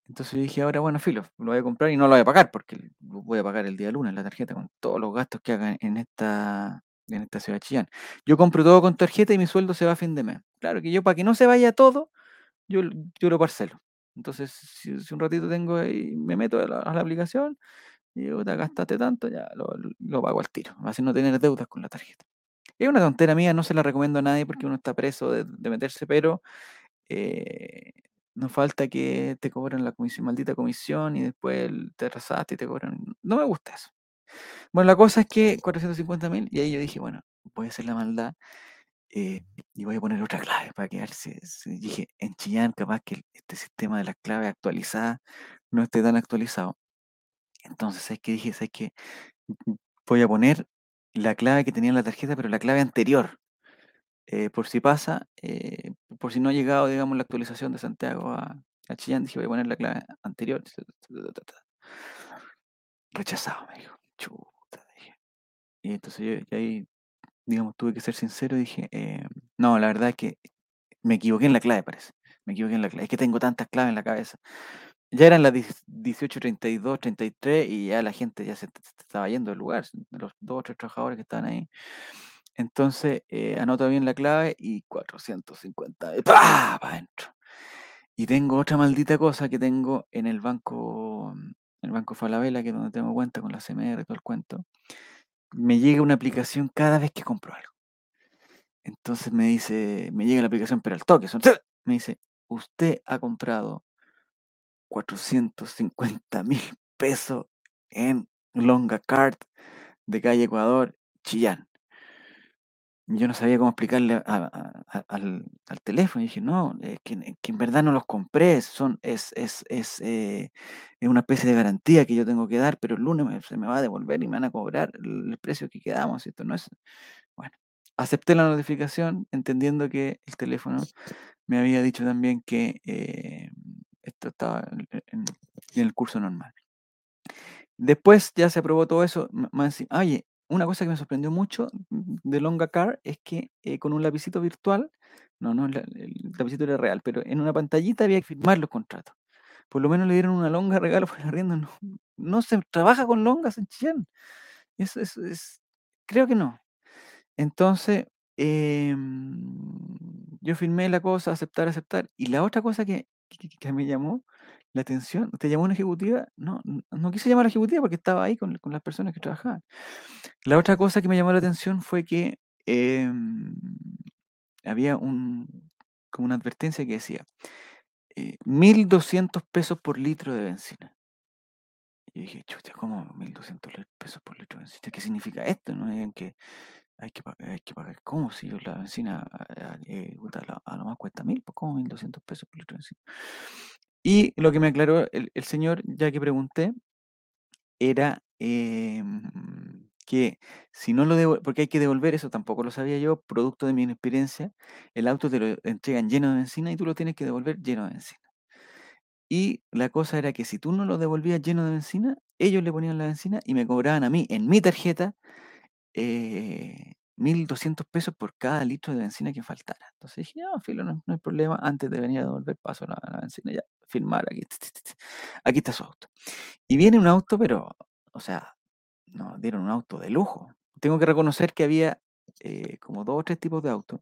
Entonces dije, ahora bueno, filo, lo voy a comprar y no lo voy a pagar porque lo voy a pagar el día lunes la tarjeta con todos los gastos que haga en esta, en esta ciudad de Chillán. Yo compro todo con tarjeta y mi sueldo se va a fin de mes. Claro que yo para que no se vaya todo, yo, yo lo parcelo. Entonces, si, un ratito tengo ahí, me meto a la, a aplicación y digo, te gastaste tanto, ya lo, lo pago al tiro, así no tener deudas con la tarjeta. Es una tontera mía, no se la recomiendo a nadie porque uno está preso de, de meterse, pero eh, no falta que te cobran la comisión, maldita comisión y después te atrasaste y te cobran. No me gusta eso. Bueno, la cosa es que 450 mil y ahí yo dije, bueno, a hacer la maldad eh, y voy a poner otra clave para quedarse. Dije, en Chillán capaz que este sistema de las claves actualizadas no esté tan actualizado. Entonces, ¿sabes qué dije? ¿Sabes qué? Voy a poner la clave que tenía en la tarjeta, pero la clave anterior. eh, por si pasa, eh, por si no ha llegado, digamos, la actualización de Santiago a, a Chillán, dije, voy a poner la clave anterior. Rechazado, me dijo. Chuta, dije. Y entonces yo y ahí, digamos, tuve que ser sincero y dije, eh, no, la verdad es que me equivoqué en la clave, parece. Me equivoqué en la clave. Es que tengo tantas claves en la cabeza. Ya eran las 18.32, 33 y ya la gente ya se, estaba yendo del lugar, los dos o tres trabajadores que estaban ahí. Entonces, eh, anoto bien la clave y 450, ¡pah! para adentro. Y tengo otra maldita cosa que tengo en el banco, el banco Falabella, que es donde tengo cuenta con la CMR todo el cuento. Me llega una aplicación cada vez que compro algo. Entonces me dice, me llega la aplicación, pero al toque, son- me dice, usted ha comprado 450 mil pesos en Longa Card de calle Ecuador, Chillán. Yo no sabía cómo explicarle al, al teléfono. Y dije, no, que, en verdad no los compré. Son, es, es, es, eh, es una especie de garantía que yo tengo que dar, pero el lunes se me va a devolver y me van a cobrar el, precio que quedamos. Esto no es. Bueno, acepté la notificación entendiendo que el teléfono me había dicho también que eh, esto estaba en, el curso normal. Después ya se aprobó todo eso. Más, oye, una cosa que me sorprendió mucho de Longa Car es que eh, con un lapicito virtual, no, no, el lapicito era real, pero en una pantallita había que firmar los contratos. Por lo menos le dieron una longa regalo por el arriendo. No, no se trabaja con longas en Chillán. Eso es, es- creo que no. Entonces, em, yo firmé la cosa, aceptar, aceptar. Y la otra cosa que, que- que me llamó la atención, ¿te llamó una ejecutiva? No, no quise llamar a la ejecutiva porque estaba ahí con, con las personas que trabajaban. La otra cosa que me llamó la atención fue que em, había un, como una advertencia que decía, eh, 1.200 pesos por litro de benzina. Y dije, chucha, ¿cómo 1.200 le- pesos por litro de benzina? ¿Qué significa esto? ¿No? Digan que hay que pagar, hay que pagar. ¿Cómo si yo la benzina eh, la- a lo más cuesta 1.000? Pues ¿cómo 1.200 pesos por litro de benzina? Y lo que me aclaró el, señor, ya que pregunté, era em, que si no lo devuelvo, porque hay que devolver eso, tampoco lo sabía yo, producto de mi inexperiencia, el auto te lo entregan lleno de benzina y tú lo tienes que devolver lleno de benzina. Y la cosa era que si tú no lo devolvías lleno de benzina, ellos le ponían la benzina y me cobraban a mí, en mi tarjeta, eh, 1.200 pesos por cada litro de benzina que faltara. Entonces dije, no, filo, no, no hay problema, antes de venir a devolver paso la, la benzina, ya, firmar, aquí, aquí está su auto. Y viene un auto, pero, o sea, nos dieron un auto de lujo. Tengo que reconocer que había eh, como dos o tres tipos de autos.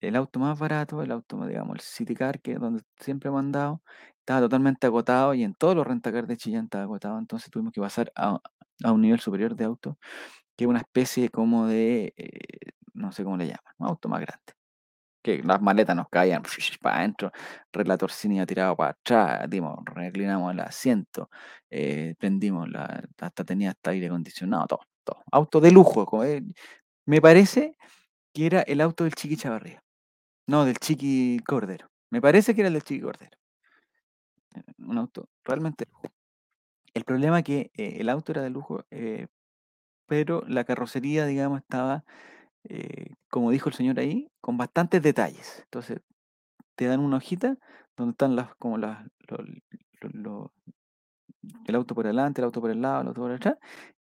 El auto más barato, el auto, digamos, el City Car, que es donde siempre he mandado, estaba totalmente agotado y en todos los rentacar de Chillán estaba agotado. Entonces tuvimos que pasar a, a un nivel superior de auto, que es una especie como de, eh, no sé cómo le llaman, un auto más grande. Que las maletas nos caían para adentro, relator cine tirado para atrás, dimos, reclinamos el asiento, eh, prendimos la, hasta tenía hasta aire acondicionado, todo, todo. Auto de lujo, eh, me parece que era el auto del Chiqui Chavarría. No, del Chiqui Cordero. Me parece que era el del Chiqui Cordero. Un auto realmente lujo. El problema es que eh, el auto era de lujo, eh, pero la carrocería, digamos, estaba, eh, como dijo el señor ahí, con bastantes detalles. Entonces, te dan una hojita donde están las, como las, los- los- los- el auto por delante, el auto por el lado, el auto por atrás,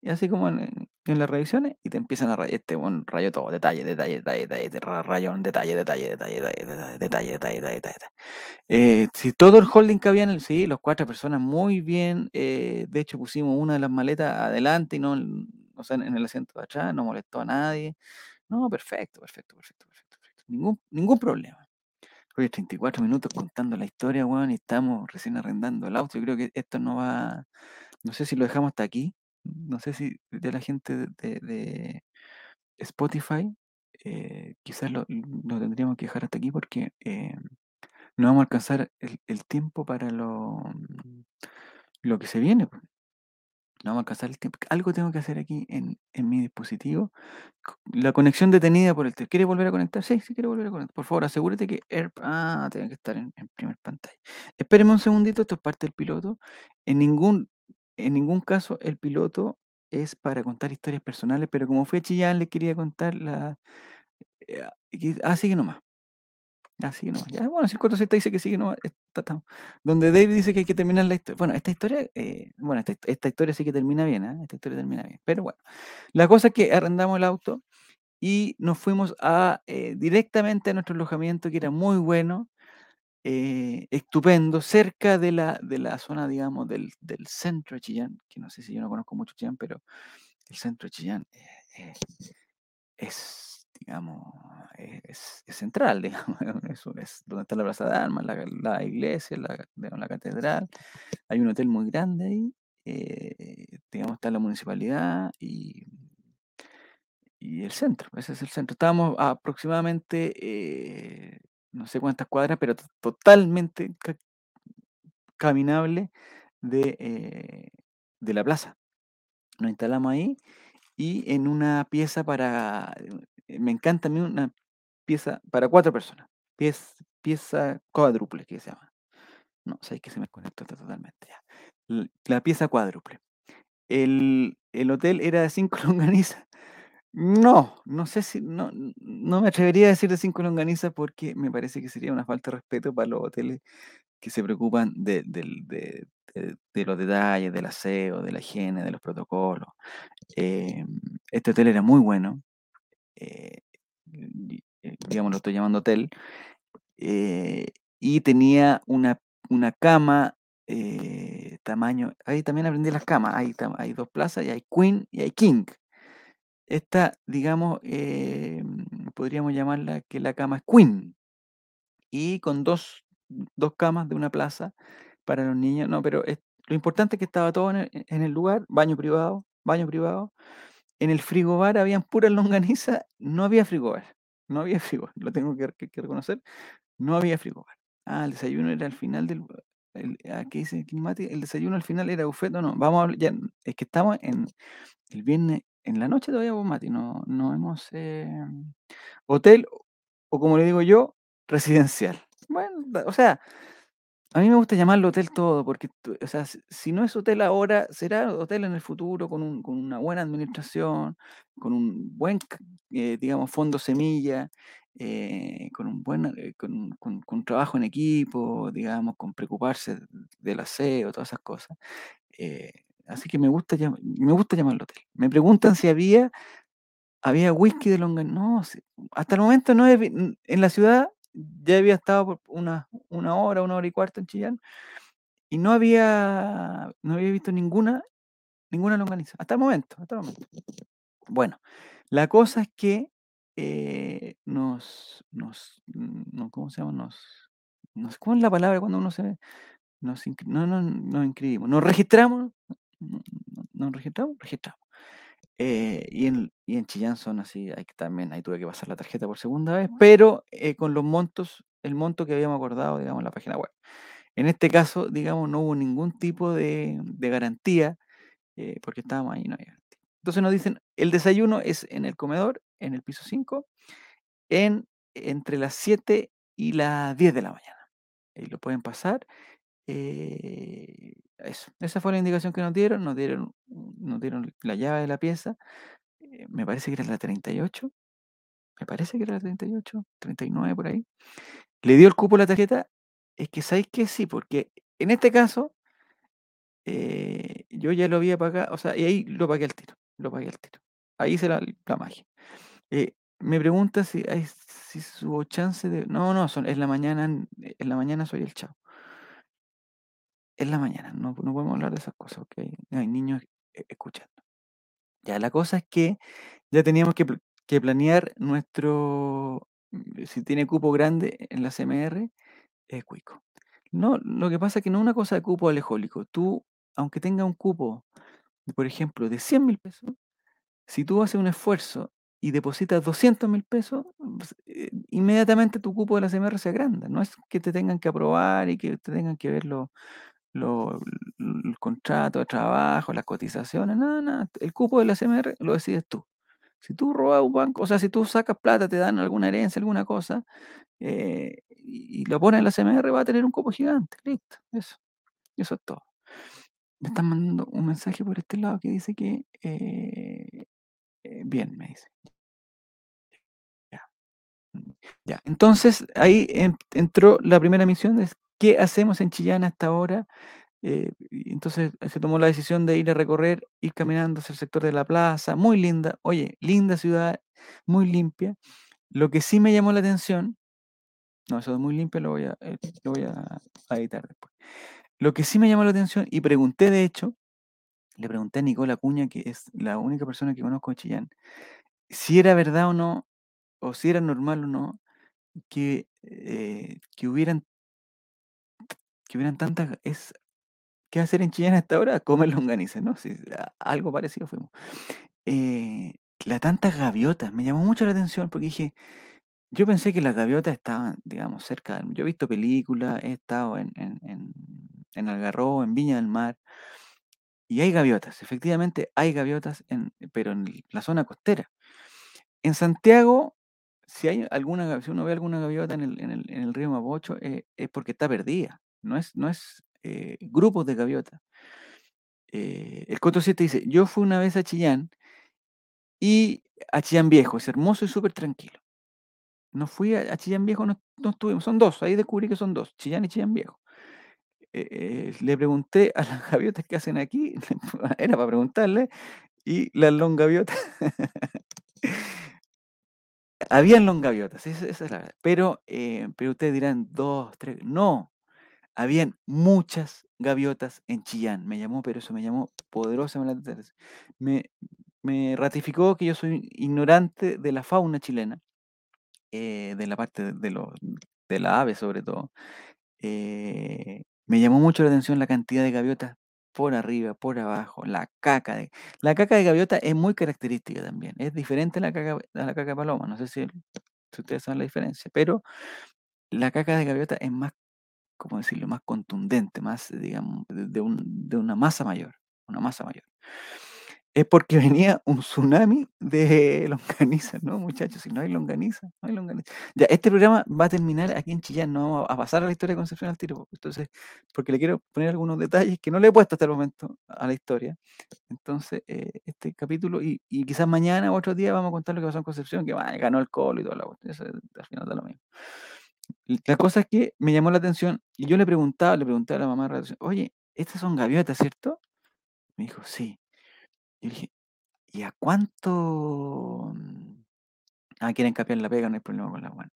y así como en, en- las revisiones, y te empiezan a rayar, este buen rayo todo, detalle, detalle, detalle, detalle, de ra- rayón, detalle, detalle, detalle, detalle, detalle, detalle, detalle, detalle. Eh, si todo el holding cabía en el, sí, los cuatro personas muy bien, eh, de hecho pusimos una de las maletas adelante y no, o sea, en el asiento de atrás, no molestó a nadie. No, perfecto, perfecto, perfecto, perfecto, perfecto. Ningún, ningún problema. Oye, 34 minutos contando la historia, weón, y estamos recién arrendando el auto. Yo creo que esto no va. No sé si lo dejamos hasta aquí. No sé si de la gente de, Spotify, eh, quizás lo, lo tendríamos que dejar hasta aquí porque eh, no vamos a alcanzar el, el tiempo para lo, lo que se viene. No a alcanzar el tiempo. Algo tengo que hacer aquí en, en mi dispositivo. La conexión detenida por el teléfono. ¿Quiere volver a conectar? Sí, sí quiere volver a conectar. Por favor, asegúrate que Air... Ah, tiene que estar en, en primer pantalla. Espéreme un segundito, esto es parte del piloto. En ningún, en ningún caso el piloto es para contar historias personales, pero como fue a Chillán, le quería contar la... eh, ah, y- Ah, nomás. Sigue nomás. Ya, bueno, si el 4Z dice que sigue nomás. está- Donde David dice que hay que terminar la historia. Bueno, esta historia, eh, bueno, esta, historia sí que termina bien, ¿ah? Esta historia termina bien. Pero bueno, la cosa es que arrendamos el auto y nos fuimos eh, directamente a nuestro alojamiento, que era muy bueno, eh, estupendo, cerca de la, de la zona, digamos, del, del centro de Chillán, que no sé si yo no conozco mucho Chillán, pero el centro de Chillán eh, eh, es, digamos, eh, es, es central, digamos, es donde está la Plaza de Armas, la, iglesia, la, digamos, la catedral, hay un hotel muy grande ahí, eh, digamos, está la municipalidad y, y el centro, ese es el centro. Estábamos aproximadamente, eh, no sé cuántas cuadras, pero to- totalmente ca- caminable de, de la plaza. Nos instalamos ahí y en una pieza para, me encanta a mí una pieza para cuatro personas, pieza, cuádruple que se llama. No, sabéis que se me desconectó totalmente La pieza cuádruple. El, el hotel era de cinco longanizas. No, no sé si, no, no me atrevería a decir de cinco longanizas porque me parece que sería una falta de respeto para los hoteles que se preocupan de, de- de- de los detalles, del aseo, de la higiene, de los protocolos. Em, este hotel era muy bueno, eh, eh, digamos, lo estoy llamando hotel, eh, y tenía una, una cama tamaño, ahí también aprendí las camas, hay, hay dos plazas y hay queen y hay king. Esta, digamos, podríamos llamarla que la cama es queen y con dos, dos camas de una plaza para los niños. No, pero lo importante es que estaba todo en el lugar, baño privado, baño privado. En el frigobar habían puras longanizas, no había frigobar, no había frigobar, lo tengo que, que- que reconocer, no había frigobar. Ah, el desayuno era al final del... El, ah, ¿qué dice aquí Mati? El desayuno al final era buffet o no. Vamos a hablar, ya, es que estamos en el viernes, en la noche todavía, vos, Mati, no, no hemos... eh, hotel, o como le digo yo, residencial. Bueno, o sea, a mí me gusta llamarlo hotel todo, porque, o sea, si, no es hotel ahora, será hotel en el futuro con, un- con una buena administración, con un buen, eh, digamos, fondo semilla, eh, con un buen, eh, con, con- trabajo en equipo, digamos, con preocuparse del aseo, todas esas cosas. Así que me gusta, me gusta llamarlo hotel. Me preguntan si había había whisky de longaniza. No, hasta el momento no n- en la ciudad ya había estado por una, una hora, una hora y cuarto en Chillán y no había, no había visto ninguna, ninguna longaniza. Hasta el momento, hasta el momento. Bueno, la cosa es que eh, nos, nos, no, ¿cómo se llama? Nos, nos, ¿cómo es la palabra cuando uno se, nos, no, no, nos inscribimos, nos registramos, no- no- nos registramos, registramos. Eh, y, en, y en Chillán son así, hay también, ahí tuve que pasar la tarjeta por segunda vez, pero eh, con los montos, el monto que habíamos acordado, digamos, en la página web. En este caso, digamos, no hubo ningún tipo de, de garantía, eh, porque estábamos ahí, y no había garantía. Entonces nos dicen, el desayuno es en el comedor, en el piso 5, en, entre las 7 y las 10 de la mañana. Y lo pueden pasar. eh, eso, esa fue la indicación que nos dieron, nos dieron, nos dieron la llave de la pieza eh, me parece que era la 38, me parece que era la 38, 39 por ahí. Le dio el cupo la tarjeta, es que sabéis que sí, porque en este caso eh, yo ya lo había pagado, o sea, y ahí lo pagué al tiro, lo pagué al tiro. Ahí hice la, la magia. Eh, me pregunta si hay si hubo chance de. No, no, son, es la mañana, en la mañana soy el chavo. Es la mañana, no, no podemos hablar de esas cosas, porque hay, niños eh, escuchando. Ya, la cosa es que ya teníamos que, que planear nuestro, mm, si tiene cupo grande en la CMR, es cuico. No, lo que pasa es que no es una cosa de cupo alejólico. Tú, aunque tenga un cupo, por ejemplo, de 100 mil pesos, si tú haces un esfuerzo y depositas 200 mil pesos, eh, inmediatamente tu cupo de la CMR se agranda. No es que te tengan que aprobar y que te tengan que ver los, lo- el contrato de trabajo, las cotizaciones, nada, nada. El cupo del SMR lo decides tú. Si tú robas un banco, o sea, si tú sacas plata, te dan alguna herencia, alguna cosa, eh, y, lo pones en la SMR, va a tener un cupo gigante. Listo, eso. Eso es todo. Me están mandando un mensaje por este lado que dice que eh, eh, bien, me dice. Ya. Ya. Entonces ahí en- entró la primera misión de qué hacemos en Chillán hasta ahora. Eh, entonces se tomó la decisión de ir a recorrer, ir caminando hacia el sector de la plaza, muy linda, oye, linda ciudad, muy limpia. Lo que sí me llamó la atención, no, eso de muy limpia lo voy a, eh, editar después. Lo que sí me llamó la atención, y pregunté de hecho, le pregunté a Nicola Acuña, que es la única persona que conozco de Chillán, si era verdad o no, o si era normal o no, que, eh, que hubieran, que hubieran tantas, es, ¿qué hacer en Chillán hasta ahora? Comer longaniza, ¿no? Algo parecido fuimos. Eh, la tantas gaviotas, me llamó mucho la atención porque dije, yo pensé que las gaviotas estaban, digamos, cerca. Yo he visto películas, he estado en, en, en, en Algarrobo, en Viña del Mar, y hay gaviotas, efectivamente hay gaviotas, en, pero en la zona costera. En Santiago, si hay alguna, si uno ve alguna gaviota en el, en el, en el río Mapocho, eh, es porque está perdida, no es, no es eh, grupos de gaviotas. Eh, el Coto 7 dice, yo fui una vez a Chillán y a Chillán Viejo, es hermoso y súper tranquilo. No fui a, Chillán Viejo, no, no estuvimos, son dos, ahí descubrí que son dos, Chillán y Chillán Viejo. Eh, eh, le pregunté a las gaviotas que hacen aquí, era para preguntarle, y las longaviotas, habían longaviotas, esa, es la verdad. Pero, pero ustedes dirán, dos, tres, no, habían muchas gaviotas en Chillán, me llamó, pero eso me llamó atención. me, me ratificó que yo soy ignorante de la fauna chilena, eh, de la parte de, los, de la ave sobre todo. Eh, me llamó mucho la atención la cantidad de gaviotas por arriba, por abajo, la caca de... La caca de gaviota es muy característica también, es diferente a la caca, a la caca de paloma, no sé si, si ustedes saben la diferencia, pero la caca de gaviota es más, como decirlo, más contundente, más, digamos, de, un- de una masa mayor, una masa mayor. Es porque venía un tsunami de longaniza, ¿no, muchachos? Si no hay longaniza, no hay longaniza. Ya, este programa va a terminar aquí en Chillán, no vamos a pasar a la historia de Concepción al tiro, entonces, porque le quiero poner algunos detalles que no le he puesto hasta el momento a la historia. Entonces, eh, este capítulo, y, y quizás mañana o otro día vamos a contar lo que pasó en Concepción, que bueno, ganó el colo y toda la cuestión, al final da lo mismo. La cosa es que me llamó la atención, y yo le preguntaba, le pregunté a la mamá oye, estas son gaviotas, ¿cierto? Me dijo, sí. Yo dije, ¿y a cuánto? mm, Ah, quieren capear la pega, no hay problema con la guan.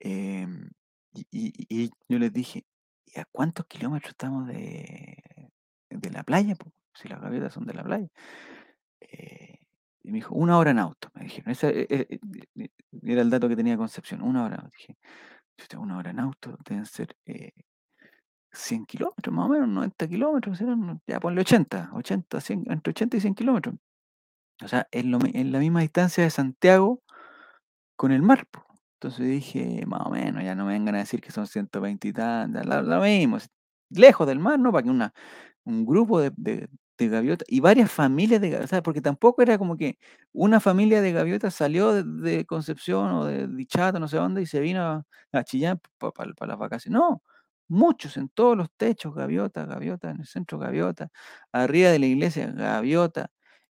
Em, y, y- yo les dije, ¿y a cuántos kilómetros estamos de, de la playa? po? Si las gaviotas son de la playa. Eh, y me dijo, una hora en auto, me dijeron. Ese eh, eh, eh, era el dato que tenía Concepción, una hora. Dije, "Chuta, una hora en auto, deben ser eh, 100 kilómetros, más o menos, 90 kilómetros, ya ponle 80, 80, 100, entre 80 y 100 kilómetros. O sea, es, lo es la misma distancia de Santiago con el mar. Entonces dije, más o menos, ya no me vengan a decir que son 120 y la- lo mismo, lejos del mar, ¿no? Para que una, un grupo de, de, de gaviotas y varias familias de gaviotas, porque tampoco era como que una familia de gaviotas salió de, Concepción o de Dichato, no sé dónde, y se vino a, Chillán para las vacaciones. No, muchos en todos los techos, gaviotas, gaviotas, en el centro, gaviotas, arriba de la iglesia, gaviota,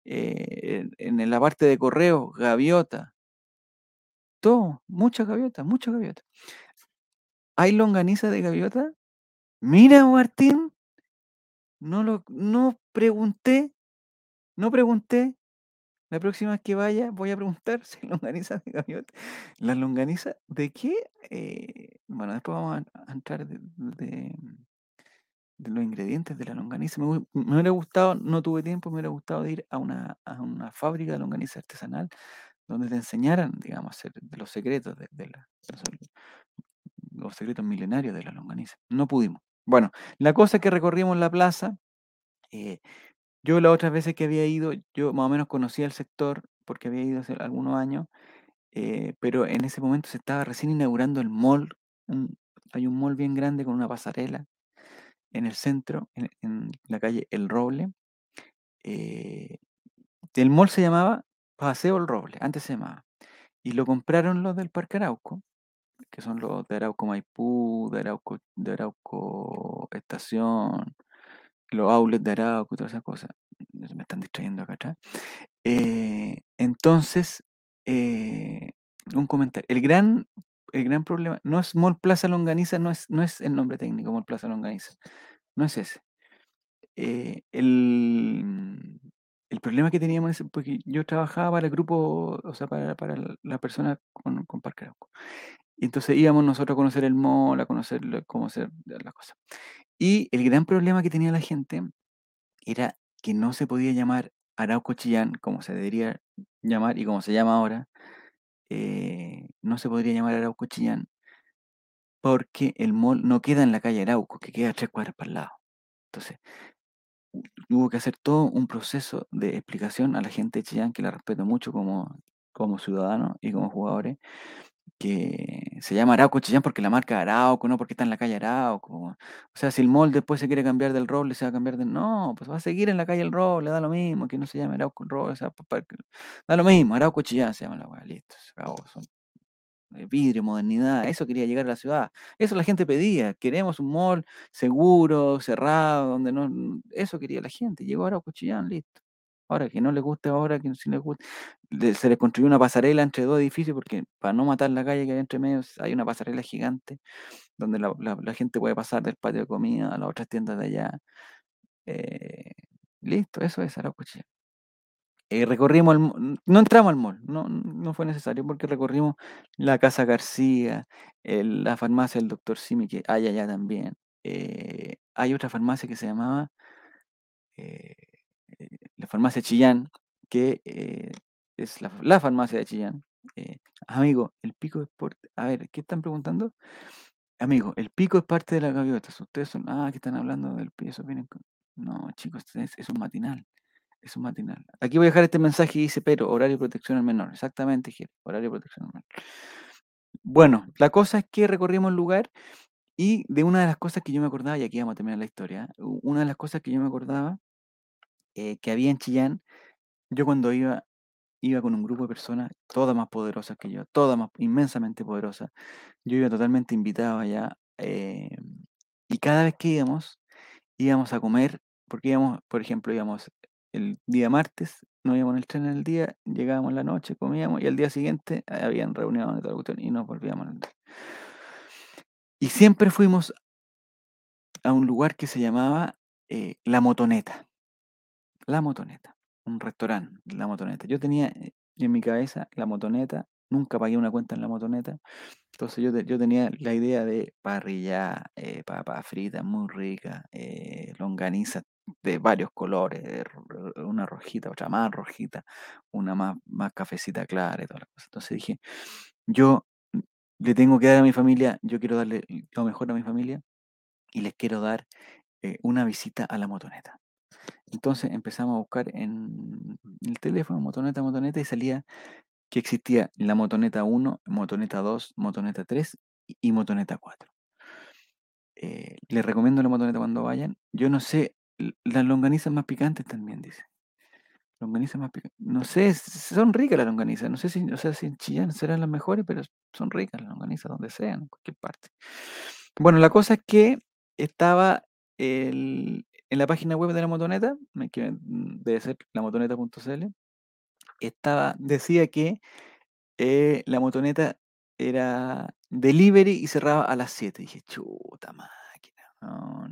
eh, en, la parte de correo, gaviota todo, muchas gaviotas, muchas gaviotas. ¿Hay longaniza de gaviota? Mira, Martín, no lo, no pregunté, no pregunté. La próxima vez que vaya voy a preguntar si longaniza de gaviota. ¿La longaniza de qué? Eh, bueno, después vamos a, entrar de, los ingredientes de la longaniza. Me, hu- me hubiera gustado, no tuve tiempo, me hubiera gustado ir a una, a una fábrica de longaniza artesanal donde te enseñaran, digamos, hacer de los secretos de, de la, los secretos milenarios de la longaniza. No pudimos. Bueno, la cosa es que recorrimos la plaza. Eh, yo las otras veces que había ido, yo más o menos conocía el sector porque había ido hace algunos años, eh, pero en ese momento se estaba recién inaugurando el mall. hay un mall bien grande con una pasarela en el centro, en, en la calle El Roble. eh, el mall se llamaba Paseo El Roble, antes se llamaba. Y lo compraron los del Parque Arauco, que son los de Arauco Maipú, de Arauco, de Arauco Estación, los outlets de Arauco y todas esas cosas. Me están distrayendo acá. Eh, entonces, eh, un comentario. El gran, el gran problema, no es Mall Plaza Longaniza, no es, no es el nombre técnico Mall Plaza Longaniza. No es ese. Eh, el, el problema que teníamos es porque yo trabajaba para el grupo, o sea, para, para la- persona con, con Parque Arauco. Entonces íbamos nosotros a conocer el mall, a conocer cómo hacer las cosas. Y el gran problema que tenía la gente era que no se podía llamar Arauco Chillán, como se debería llamar y como se llama ahora. eh, no se podría llamar Arauco Chillán porque el mall no queda en la calle Arauco, que queda tres cuadras para el lado. Entonces, hu- hubo que hacer todo un proceso de explicación a la gente de Chillán, que la respeto mucho como, como ciudadano y como jugadores, que se llama Arauco Chillán porque la marca Arauco, no porque está en la calle Arauco. O sea, si el mall después se quiere cambiar del Roble, se va a cambiar de... No, pues va a seguir en la calle El Roble, da lo mismo, que no se llame Arauco el Roble, da lo mismo, Arauco Chillán se llama la weá, listo, son eh, vidrio, modernidad, eso quería llegar a la ciudad. Eso la gente pedía, queremos un mall seguro, cerrado, donde no... Eso quería la gente, llegó Arauco Chillán, listo. Ahora, que no le guste ahora, que si les guste. le- Se les construyó una pasarela entre dos edificios porque para no matar la calle que hay entre medio hay una pasarela gigante donde la, gente puede pasar del patio de comida a las otras tiendas de allá. Eh, listo, eso es Arauco Chillán. Eh, recorrimos el, no entramos al mall, no, no fue necesario porque recorrimos la Casa García, la farmacia del doctor Simi, que hay allá también. Eh, hay otra farmacia que se llamaba eh, la farmacia Chillán, que eh, es la, farmacia de Chillán. Eh, amigo, el pico es por... A ver, ¿qué están preguntando? Amigo, el pico es parte de la gaviota. Ustedes son... Ah, que están hablando del pico. Eso vienen. No, chicos, es, es un matinal. Es un matinal. Aquí voy a dejar este mensaje y dice, pero horario de protección al menor. Exactamente, Gil, horario de protección al menor. Bueno, la cosa es que recorrimos el lugar y de una de las cosas que yo me acordaba, y aquí vamos a terminar la historia, una de las cosas que yo me acordaba eh, que había en Chillán, yo cuando iba, iba con un grupo de personas, todas más poderosas que yo, todas más inmensamente poderosas, yo iba totalmente invitado allá, eh, y cada vez que íbamos, íbamos a comer, porque íbamos, por ejemplo, íbamos el día martes, nos íbamos en el tren en el día, llegábamos en la noche, comíamos, y al día siguiente eh, habían reuniones la cuestión, y nos volvíamos. al- Y siempre fuimos a un lugar que se llamaba La Motoneta. La Motoneta, un restaurante, La Motoneta. Yo tenía eh, en mi cabeza La Motoneta, nunca pagué una cuenta en La Motoneta, entonces yo, yo tenía la idea de parrilla, eh, papa frita muy rica, eh, longaniza de varios colores, una rojita, otra más rojita, una más, más cafecita clara y todas las cosas. Entonces dije, yo le tengo que dar a mi familia, yo quiero darle lo mejor a mi familia y les quiero dar eh, una visita a La Motoneta. Entonces empezamos a buscar en el teléfono motoneta, motoneta y salía que existía la motoneta 1, motoneta 2, motoneta 3 y, motoneta 4. Eh, les recomiendo la motoneta cuando vayan. Yo no sé, las longanizas más picantes también, dice. Longanizas más picantes. No sé, son ricas las longanizas. No sé si, o sea, si en Chillán serán las mejores, pero son ricas las longanizas donde sean, en cualquier parte. Bueno, la cosa es que estaba el- en la página web de la motoneta, que mm, debe ser lamotoneta.cl, estaba, decía que eh, la motoneta era delivery y cerraba a las 7. Dije, chuta máquina,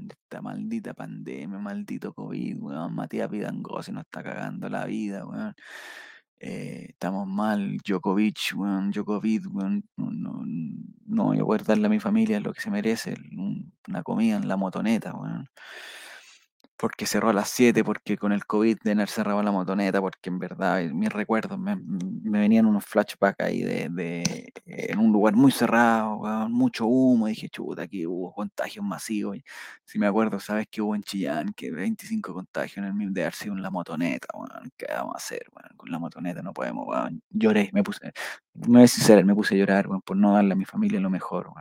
esta maldita pandemia, maldito COVID, weón, Matías Pidangosi nos está cagando la vida, weón. Eh, estamos mal, Djokovic, weón, Djokovic, weón, no, no, no voy a poder darle a mi familia lo que se merece, una comida en la motoneta, weón. Porque cerró a las 7, porque con el COVID de haber cerrado la motoneta, porque en verdad eh, mis recuerdos me, me venían unos flashbacks ahí de, en un lugar muy cerrado, mucho humo, dije, chuta, aquí hubo contagios masivos. si me acuerdo, ¿sabes que hubo en Chillán? Que 25 contagios en el mismo de haber sido en la motoneta. ¿Qué vamos a hacer, weón? Con la motoneta no podemos, weón. Lloré, me puse, me voy a me puse a llorar, weón, por no darle a mi familia lo mejor.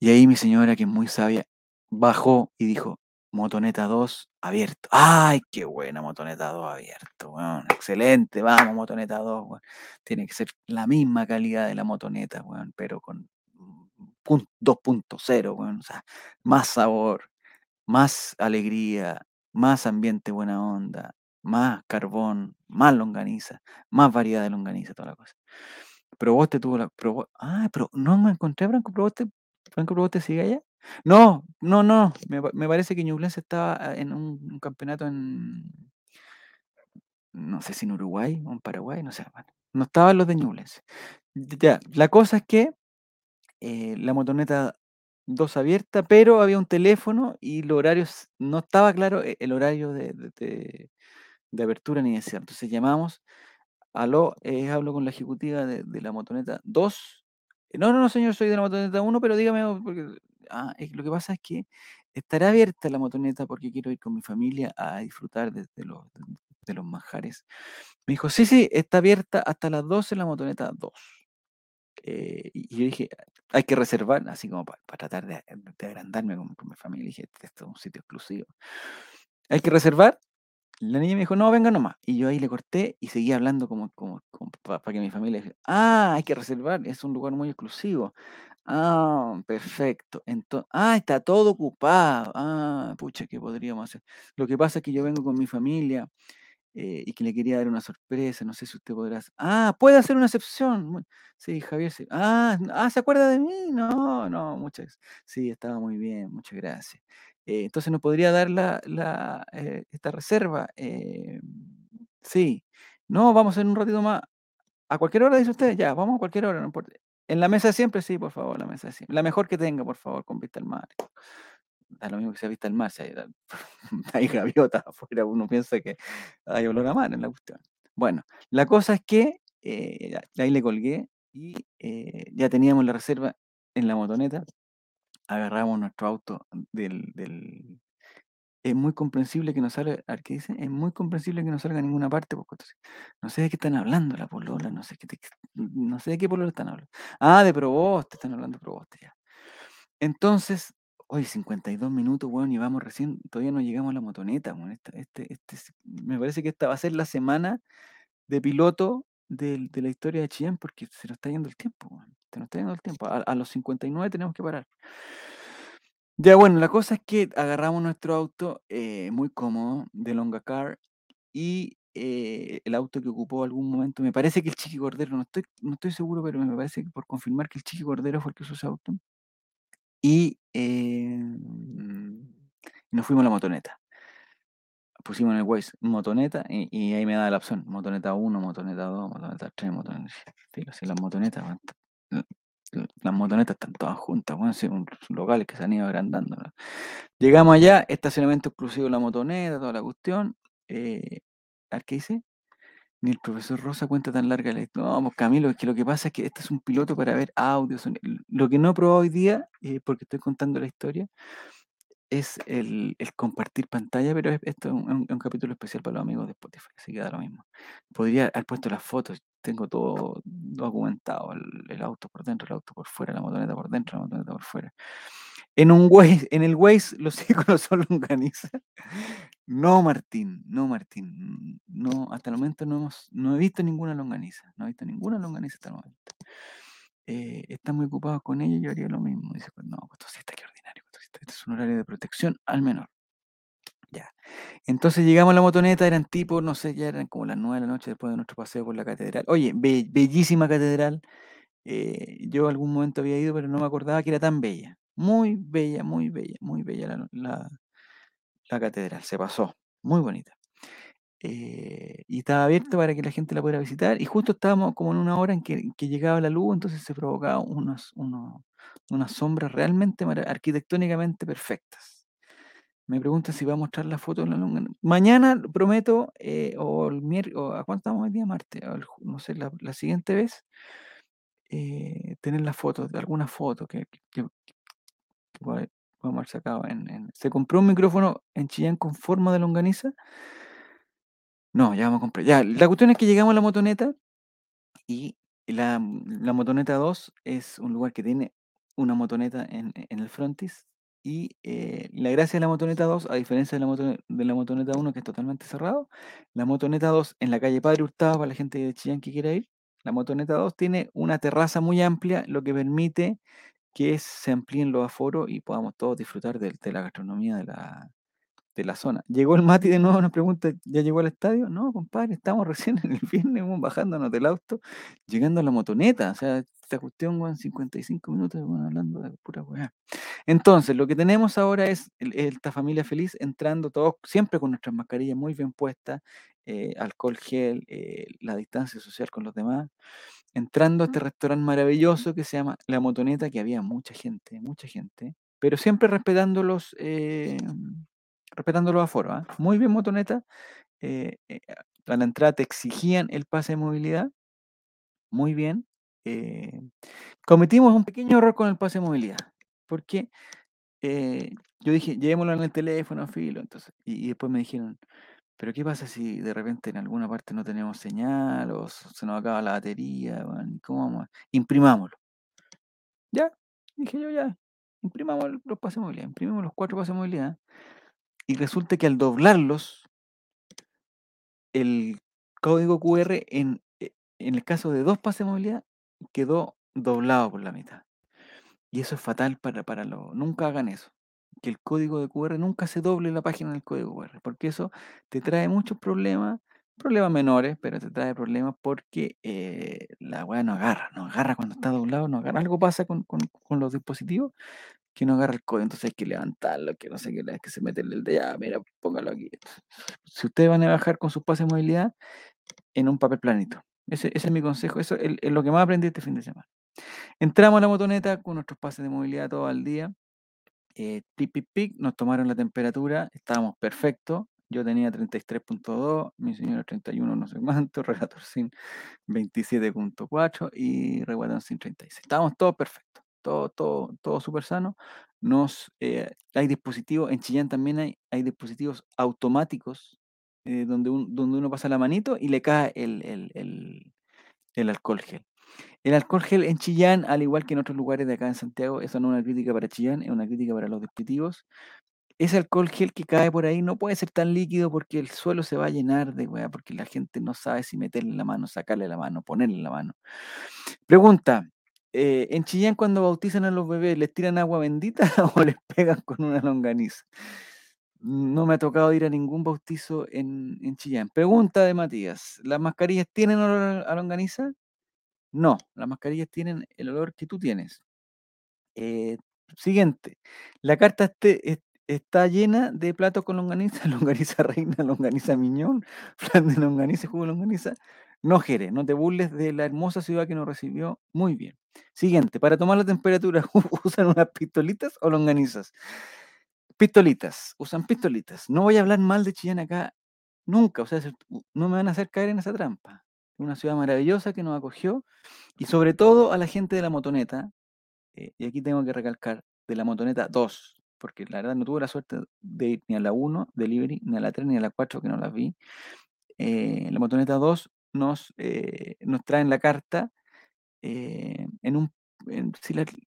Y ahí mi señora, que es muy sabia, bajó y dijo, motoneta 2 abierto. ¡Ay, qué buena motoneta 2 abierto! Weón, excelente, vamos, motoneta 2, weón. Tiene que ser la misma calidad de la motoneta, weón, pero con 2.0, weón. O sea, más sabor, más alegría, más ambiente buena onda, más carbón, más longaniza, más variedad de longaniza, toda la cosa. Proboste tuvo la. Ah, pero no me encontré Franco Proboste. ¿Franco Proboste sigue allá? No, no, no. Me, parece que Ñublense estaba en un, campeonato en. No sé si en Uruguay o en Paraguay, no sé. No estaban los de Ñublense. Ya, la cosa es que eh, la motoneta 2 abierta, pero había un teléfono y los horarios, no estaba claro e, el horario de, de, de, apertura ni de cierre. Entonces llamamos Aló, eh, hablo con la ejecutiva de, la motoneta 2. No, no, no, señor, soy de la motoneta 1, pero dígame, porque ah, lo que pasa es que estará abierta la motoneta porque quiero ir con mi familia a disfrutar de, de los, de, los manjares. Me dijo, sí, sí, está abierta hasta las 12 la motoneta 2. Eh, y yo dije, hay que reservar, así como para, tratar de, de, agrandarme con, con mi familia. dije, esto es un sitio exclusivo. Hay que reservar la niña me dijo, no, venga nomás. Y yo ahí le corté y seguía hablando como, como, para que mi familia dijera, ah, hay que reservar, es un lugar muy exclusivo. Ah, perfecto. Entonces, ah, está todo ocupado. Ah, pucha, ¿qué podríamos hacer? Lo que pasa es que yo vengo con mi familia eh, y que le quería dar una sorpresa. No sé si usted podrá. Ah, puede hacer una excepción. Sí, Javier. Sí. Ah, ah, ¿se acuerda de mí? No, no, muchas. Sí, estaba muy bien, muchas gracias. Eh, entonces nos podría dar la, eh, esta reserva. Eh, sí. No, vamos hacer un ratito más. A cualquier hora, dice usted. Ya, vamos a cualquier hora, no importa. En la mesa siempre, sí, por favor, la mesa siempre. La mejor que tenga, por favor, con vista al mar. Da lo mismo que sea vista al mar, si hay, hay gaviotas afuera, uno piensa que hay olor a mar en la cuestión. Bueno, la cosa es que ahí le colgué y ya teníamos la reserva en la motoneta agarramos nuestro auto del, del, es muy comprensible que no salga, ¿qué dice? Es muy comprensible que no salga a ninguna parte, porque no sé de qué están hablando la polola, no sé, qué no sé de qué polola están hablando. Ah, de Proboste, están hablando de Proboste ya. Entonces, hoy 52 minutos, weón, y vamos recién, todavía no llegamos a la motoneta, weón. Este, este, este, me parece que esta va a ser la semana de piloto de, de la historia de Chillán, porque se nos está yendo el tiempo, weón. Se nos está yendo el tiempo. A, a los 59 tenemos que parar. Ya, bueno, la cosa es que agarramos nuestro auto eh, muy cómodo de Longa Car y eh, el auto que ocupó algún momento, me parece que el Chiqui Cordero, no estoy, no estoy seguro, pero me parece que por confirmar que el Chiqui Cordero fue el que usó ese auto. Y eh, nos fuimos a la motoneta. Pusimos en el Waze motoneta y, y, ahí me da la opción, motoneta 1, motoneta 2, motoneta 3, motoneta... Sí, sí, las motonetas, las motonetas están todas juntas, bueno, son locales que se han ido agrandando. Llegamos allá, estacionamiento exclusivo de la motoneta, toda la cuestión. Eh, ¿Qué dice? Ni el profesor Rosa cuenta tan larga la historia. No, pues Camilo, es que lo que pasa es que este es un piloto para ver audios. Lo que no he probado hoy día, eh, porque estoy contando la historia, es el, el compartir pantalla, pero es, esto es un, un, capítulo especial para los amigos de Spotify, así que da lo mismo. Podría haber puesto las fotos, tengo todo documentado, el, auto por dentro, el auto por fuera, la motoneta por dentro, la motoneta por fuera. En un Waze, en el Waze los íconos son longaniza. No, Martín, no, Martín. No, hasta el momento no hemos, no he visto ninguna longaniza, no he visto ninguna longaniza hasta el momento. Eh, están muy ocupados con ella, yo haría lo mismo. Dice, pues no, pues sí está que ordinario, este es un horario de protección al menor. Ya. Entonces llegamos a la motoneta, eran tipo, no sé, ya eran como las 9 de la noche después de nuestro paseo por la catedral. Oye, be bellísima catedral. Eh, yo algún momento había ido, pero no me acordaba que era tan bella. Muy bella, muy bella, muy bella la, la, la catedral. Se pasó. Muy bonita. Eh, y estaba abierto para que la gente la pudiera visitar. Y justo estábamos como en una hora en que, que llegaba la luz, entonces se provocaba unos, unos, unas sombras realmente arquitectónicamente perfectas. Me preguntan si va a mostrar la foto en la longa. Mañana prometo, eh, o el miércoles, ¿a cuánto estamos hoy día, Marte? El, no sé, la, siguiente vez, eh, tener la foto, de alguna foto que, que, que, podemos haber sacado. Se compró un micrófono en Chillán con forma de longaniza. No, ya vamos a comprar. Ya, la cuestión es que llegamos a la motoneta y la, la motoneta 2 es un lugar que tiene una motoneta en, en, el frontis Y eh, la gracia de la motoneta 2, a diferencia de la, moto, de la motoneta 1, que es totalmente cerrado, la motoneta 2 en la calle Padre Hurtado, para la gente de Chillán que quiera ir, la motoneta 2 tiene una terraza muy amplia, lo que permite que se amplíen los aforos y podamos todos disfrutar de la gastronomía de la, de la zona. Llegó el Mati de nuevo, nos pregunta, ¿ya llegó al estadio? No, compadre, estamos recién en el viernes, vamos bajándonos del auto, llegando a la motoneta. O sea, esta cuestión, en 55 minutos, bueno, hablando de pura weá. Entonces, lo que tenemos ahora es esta familia feliz entrando todos, siempre con nuestras mascarillas muy bien puestas, eh, alcohol gel, eh, la distancia social con los demás, entrando a este restaurante maravilloso que se llama La Motoneta, que había mucha gente, mucha gente, pero siempre respetando los, eh, respetando los aforos. ¿ah? Muy bien, Motoneta. a la entrada te exigían el pase de movilidad. Muy bien. cometimos un pequeño error con el pase de movilidad, porque yo dije, llevémoslo en el teléfono, filo. Entonces, y, y después me dijeron, pero ¿qué pasa si de repente en alguna parte no tenemos señal o se nos acaba la batería? ¿Cómo vamos? Imprimámoslo. Ya, dije yo ya, imprimamos los pases de movilidad, imprimimos los cuatro pases de movilidad y resulta que al doblarlos, el código QR en, e, en el caso de dos pases de movilidad quedó doblado por la mitad. Y eso es fatal para, para lo... Nunca hagan eso que el código de QR nunca se doble la página del código QR, porque eso te trae muchos problemas, problemas menores, pero te trae problemas porque eh, la weá no agarra, no agarra cuando está doblado, no agarra. Algo pasa con, los dispositivos que no agarra el código, entonces hay que levantarlo, que no sé qué, es que se mete el de ya, mira, póngalo aquí. Si ustedes van a bajar con su pase de movilidad, en un papel planito. Ese, es mi consejo, eso es, lo que más aprendí este fin de semana. Entramos a la motoneta con nuestros pases de movilidad todo el día eh, pic, nos tomaron la temperatura, estábamos perfectos. Yo tenía 33.2, mi señora 31 no sé cuánto, Relator sin 27.4 y Reguatón sin 36. Estábamos todos perfectos, todo, todo, todo súper sano. Nos, eh, hay dispositivos, en Chillán también hay, hay dispositivos automáticos eh, donde, donde uno pasa la manito y le cae el, el, el alcohol gel. El alcohol gel en Chillán, al igual que en otros lugares de acá en Santiago, eso no es una crítica para Chillán, es una crítica para los dispositivos. Ese alcohol gel que cae por ahí no puede ser tan líquido porque el suelo se va a llenar de weá, porque la gente no sabe si meterle la mano, sacarle la mano, ponerle la mano. Pregunta, eh, ¿en Chillán cuando bautizan a los bebés les tiran agua bendita o les pegan con una longaniza? No me ha tocado ir a ningún bautizo en, en Chillán. Pregunta de Matías, ¿las mascarillas tienen olor a longaniza? No, las mascarillas tienen el olor que tú tienes. Eh, siguiente, la carta este, está llena de platos con longaniza, longaniza reina, longaniza miñón, flan de longaniza, jugo de longaniza. No, Jere, no te burles de la hermosa ciudad que nos recibió muy bien. Siguiente, para tomar la temperatura, ¿usan unas pistolitas o longanizas? Pistolitas, usan pistolitas. No voy a hablar mal de Chillán acá nunca, o sea, no me van a hacer caer en esa trampa una ciudad maravillosa que nos acogió y sobre todo a la gente de la motoneta, eh, y aquí tengo que recalcar, de la motoneta 2, porque la verdad no tuve la suerte de ir ni a la 1, delivery, ni a la 3, ni a la 4, que no las vi. Eh, la motoneta 2 nos, eh, nos traen la carta en un...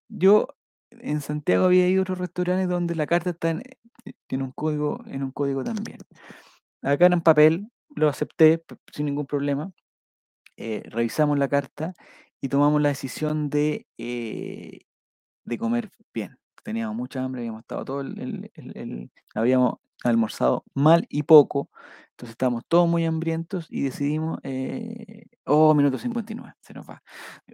yo en Santiago había ido a otros restaurantes donde la carta está en, en, un, código, en un código también. Acá en papel, lo acepté sin ningún problema. Eh, revisamos la carta y tomamos la decisión de, eh, de comer bien. Teníamos mucha hambre, habíamos estado todo el, habíamos almorzado mal y poco, entonces estábamos todos muy hambrientos y decidimos, eh, oh, minuto 59, se nos va.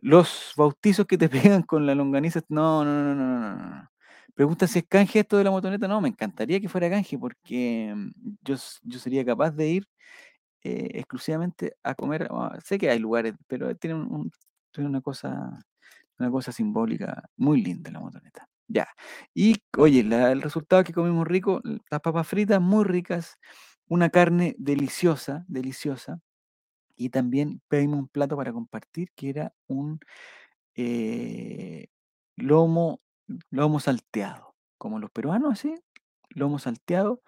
Los bautizos que te pegan con la longaniza, no, no, no, no, no, no. Pregunta si es canje esto de la motoneta, no, me encantaría que fuera canje porque mm, yo, yo sería capaz de ir eh, exclusivamente a comer. Ah, sé que hay lugares, pero tiene, un, una cosa una cosa simbólica muy linda la motoneta. Ya. Y oye, el resultado que comimos rico, las papas fritas muy ricas, una carne deliciosa, deliciosa. Y también pedimos un plato para compartir que era un eh, lomo, lomo salteado, como los peruanos, así, lomo salteado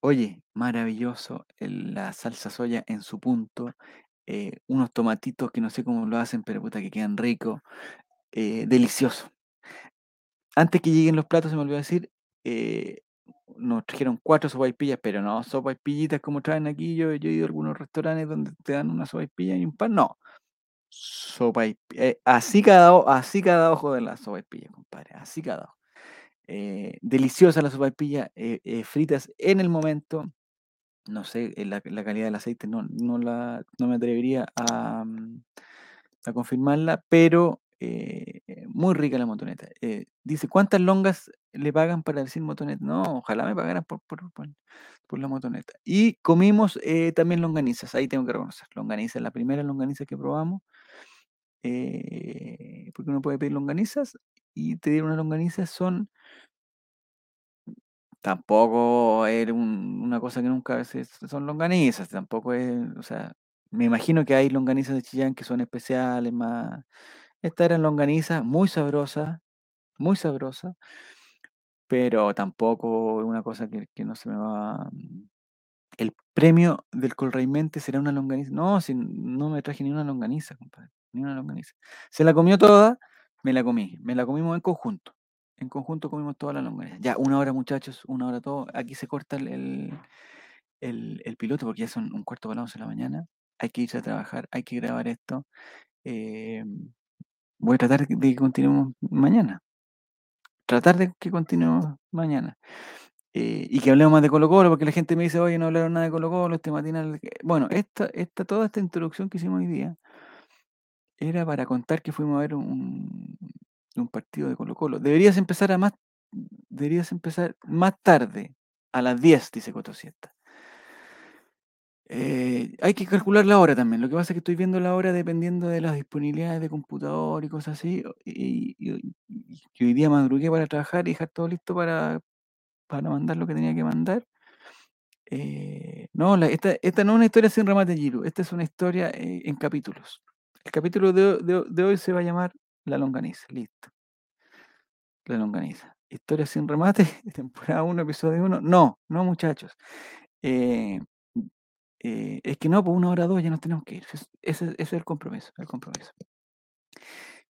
Oye, maravilloso, la salsa soya en su punto, eh, unos tomatitos que no sé cómo lo hacen, pero puta que quedan ricos, eh, delicioso. Antes que lleguen los platos, se me olvidó decir, eh, nos trajeron cuatro sopaipillas, pero no sopaipillitas como traen aquí. Yo, yo he ido a algunos restaurantes donde te dan una sopaipilla y un pan. No. Sopaip eh, así, cada, así cada ojo de la sopaipilla, compadre. Así cada ojo. Eh, deliciosa la sopaipilla, eh, fritas en el momento. No sé, la, calidad del aceite no, no, la, no me atrevería a, mm, a confirmarla, pero eh, muy rica la motoneta. Eh, dice, ¿cuántas longas le pagan para decir motoneta? No, ojalá me pagaran por, por, por, la motoneta. Y comimos eh, también longanizas, ahí tengo que reconocer. Longanizas, la primera longaniza que probamos, eh, porque uno puede pedir longanizas y te dieron unas longanizas, son tampoco un- una cosa que nunca son longanizas, tampoco es, o sea, me imagino que hay longanizas de Chillán que son especiales, más. Estas eran longanizas muy sabrosas, muy sabrosas, pero tampoco una cosa que, que no se me va. mm, El premio del Colraimente será una longaniza. No, si no me traje ni una longaniza, compadre, ni una longaniza. Se la comió toda, me la comí, me la comimos en conjunto. En conjunto comimos toda la longaniza. Ya, una hora, muchachos, una hora todo. Aquí se corta el, el, el- piloto porque ya son un cuarto para las 11 de la mañana. Hay que irse a trabajar, hay que grabar esto. Eh, voy a tratar de que continuemos mañana. Tratar de que continuemos mañana. Eh, y que hablemos más de Colo Colo, porque la gente me dice, oye, no hablaron nada de Colo Colo, este matinal. que-". Bueno, esta, esta, toda esta introducción que hicimos hoy día era para contar que fuimos a ver un, un partido de Colo Colo. Deberías empezar a más, deberías empezar más tarde, a las 10, dice Cotosieta. Eh, hay que calcular la hora también. Lo que pasa es que estoy viendo la hora dependiendo de las disponibilidades de computador y cosas así. Y, y- y- hoy día madrugué para trabajar y dejar todo listo para, para mandar lo que tenía que mandar. Eh, no, esta, esta no es una historia sin remate, Giro. Esta es una historia eh, en capítulos. El capítulo de, de- de hoy se va a llamar La longaniza. Listo. La longaniza. Historia sin remate, temporada 1, episodio 1. No, no, muchachos. Eh, eh, es que no, por una hora dos ya nos tenemos que ir. Es- Ese, es el compromiso, el compromiso.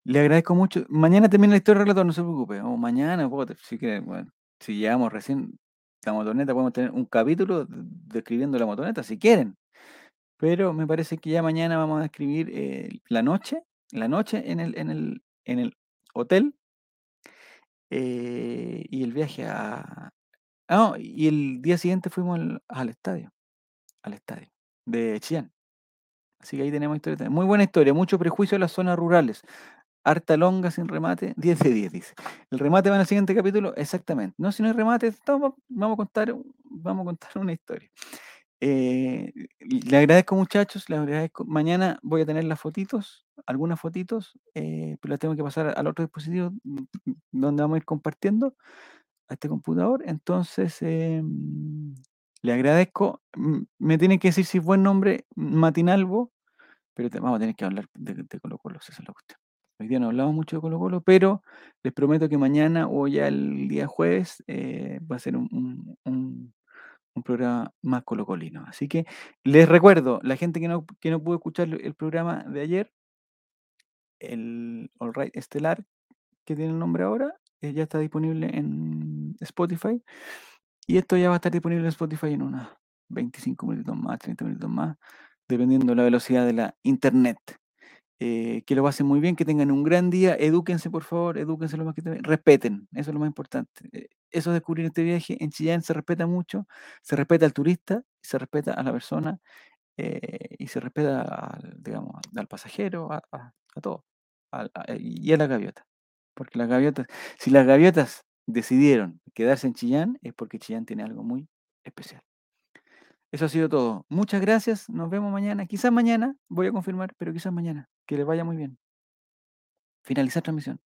Le agradezco mucho. Mañana termina la historia del relator, no se preocupe. O mañana, si quieren, bueno, si llegamos recién la motoneta, podemos tener un capítulo de- describiendo la motoneta, si quieren. Pero me parece que ya mañana vamos a describir eh, la noche, la noche en el, en el, en el hotel eh, y el viaje a... Ah, y el día siguiente fuimos al estadio, al estadio de Chillán. Así que ahí tenemos historia. Muy buena historia, mucho prejuicio en las zonas rurales. Harta longa sin remate, 10 de 10, dice. El remate va en el siguiente capítulo, exactamente. No, si no hay remate, vamos a contar, vamos a contar una historia. Eh, le agradezco muchachos, le agradezco. Mañana voy a tener las fotitos, algunas fotitos, eh, pero las tengo que pasar al otro dispositivo mm, mm, donde vamos a ir compartiendo a este computador. Entonces, em, le agradezco. Mm, Me tienen que decir si es buen nombre, Matinalvo, pero vamos a tener que hablar de, de Colo Colo, esa es la cuestión. Hoy día no hablamos mucho de Colo Colo, pero les prometo que mañana o ya el día jueves eh, va a ser un programa más colocolino. Así que les recuerdo, la gente que no, que no pudo escuchar el programa de ayer, el All Right Estelar, que tiene el nombre ahora, eh, ya está disponible en Spotify. Y esto ya va a estar disponible en Spotify en unos 25 minutos más, 30 minutos más, dependiendo de la velocidad de la internet. Eh, que lo pasen muy bien, que tengan un gran día, edúquense por favor, edúquense lo más que también, respeten, eso es lo más importante. Eh, eso es descubrir este viaje, en Chillán se respeta mucho, se respeta al turista, se respeta a la persona eh, y se respeta al, digamos, al pasajero, a, a, todo, y a la gaviota. Porque las gaviotas, si las gaviotas decidieron quedarse en Chillán, es porque Chillán tiene algo muy especial. Eso ha sido todo. Muchas gracias. Nos vemos mañana. Quizás mañana, voy a confirmar, pero quizás mañana. Que les vaya muy bien. Finalizar transmisión.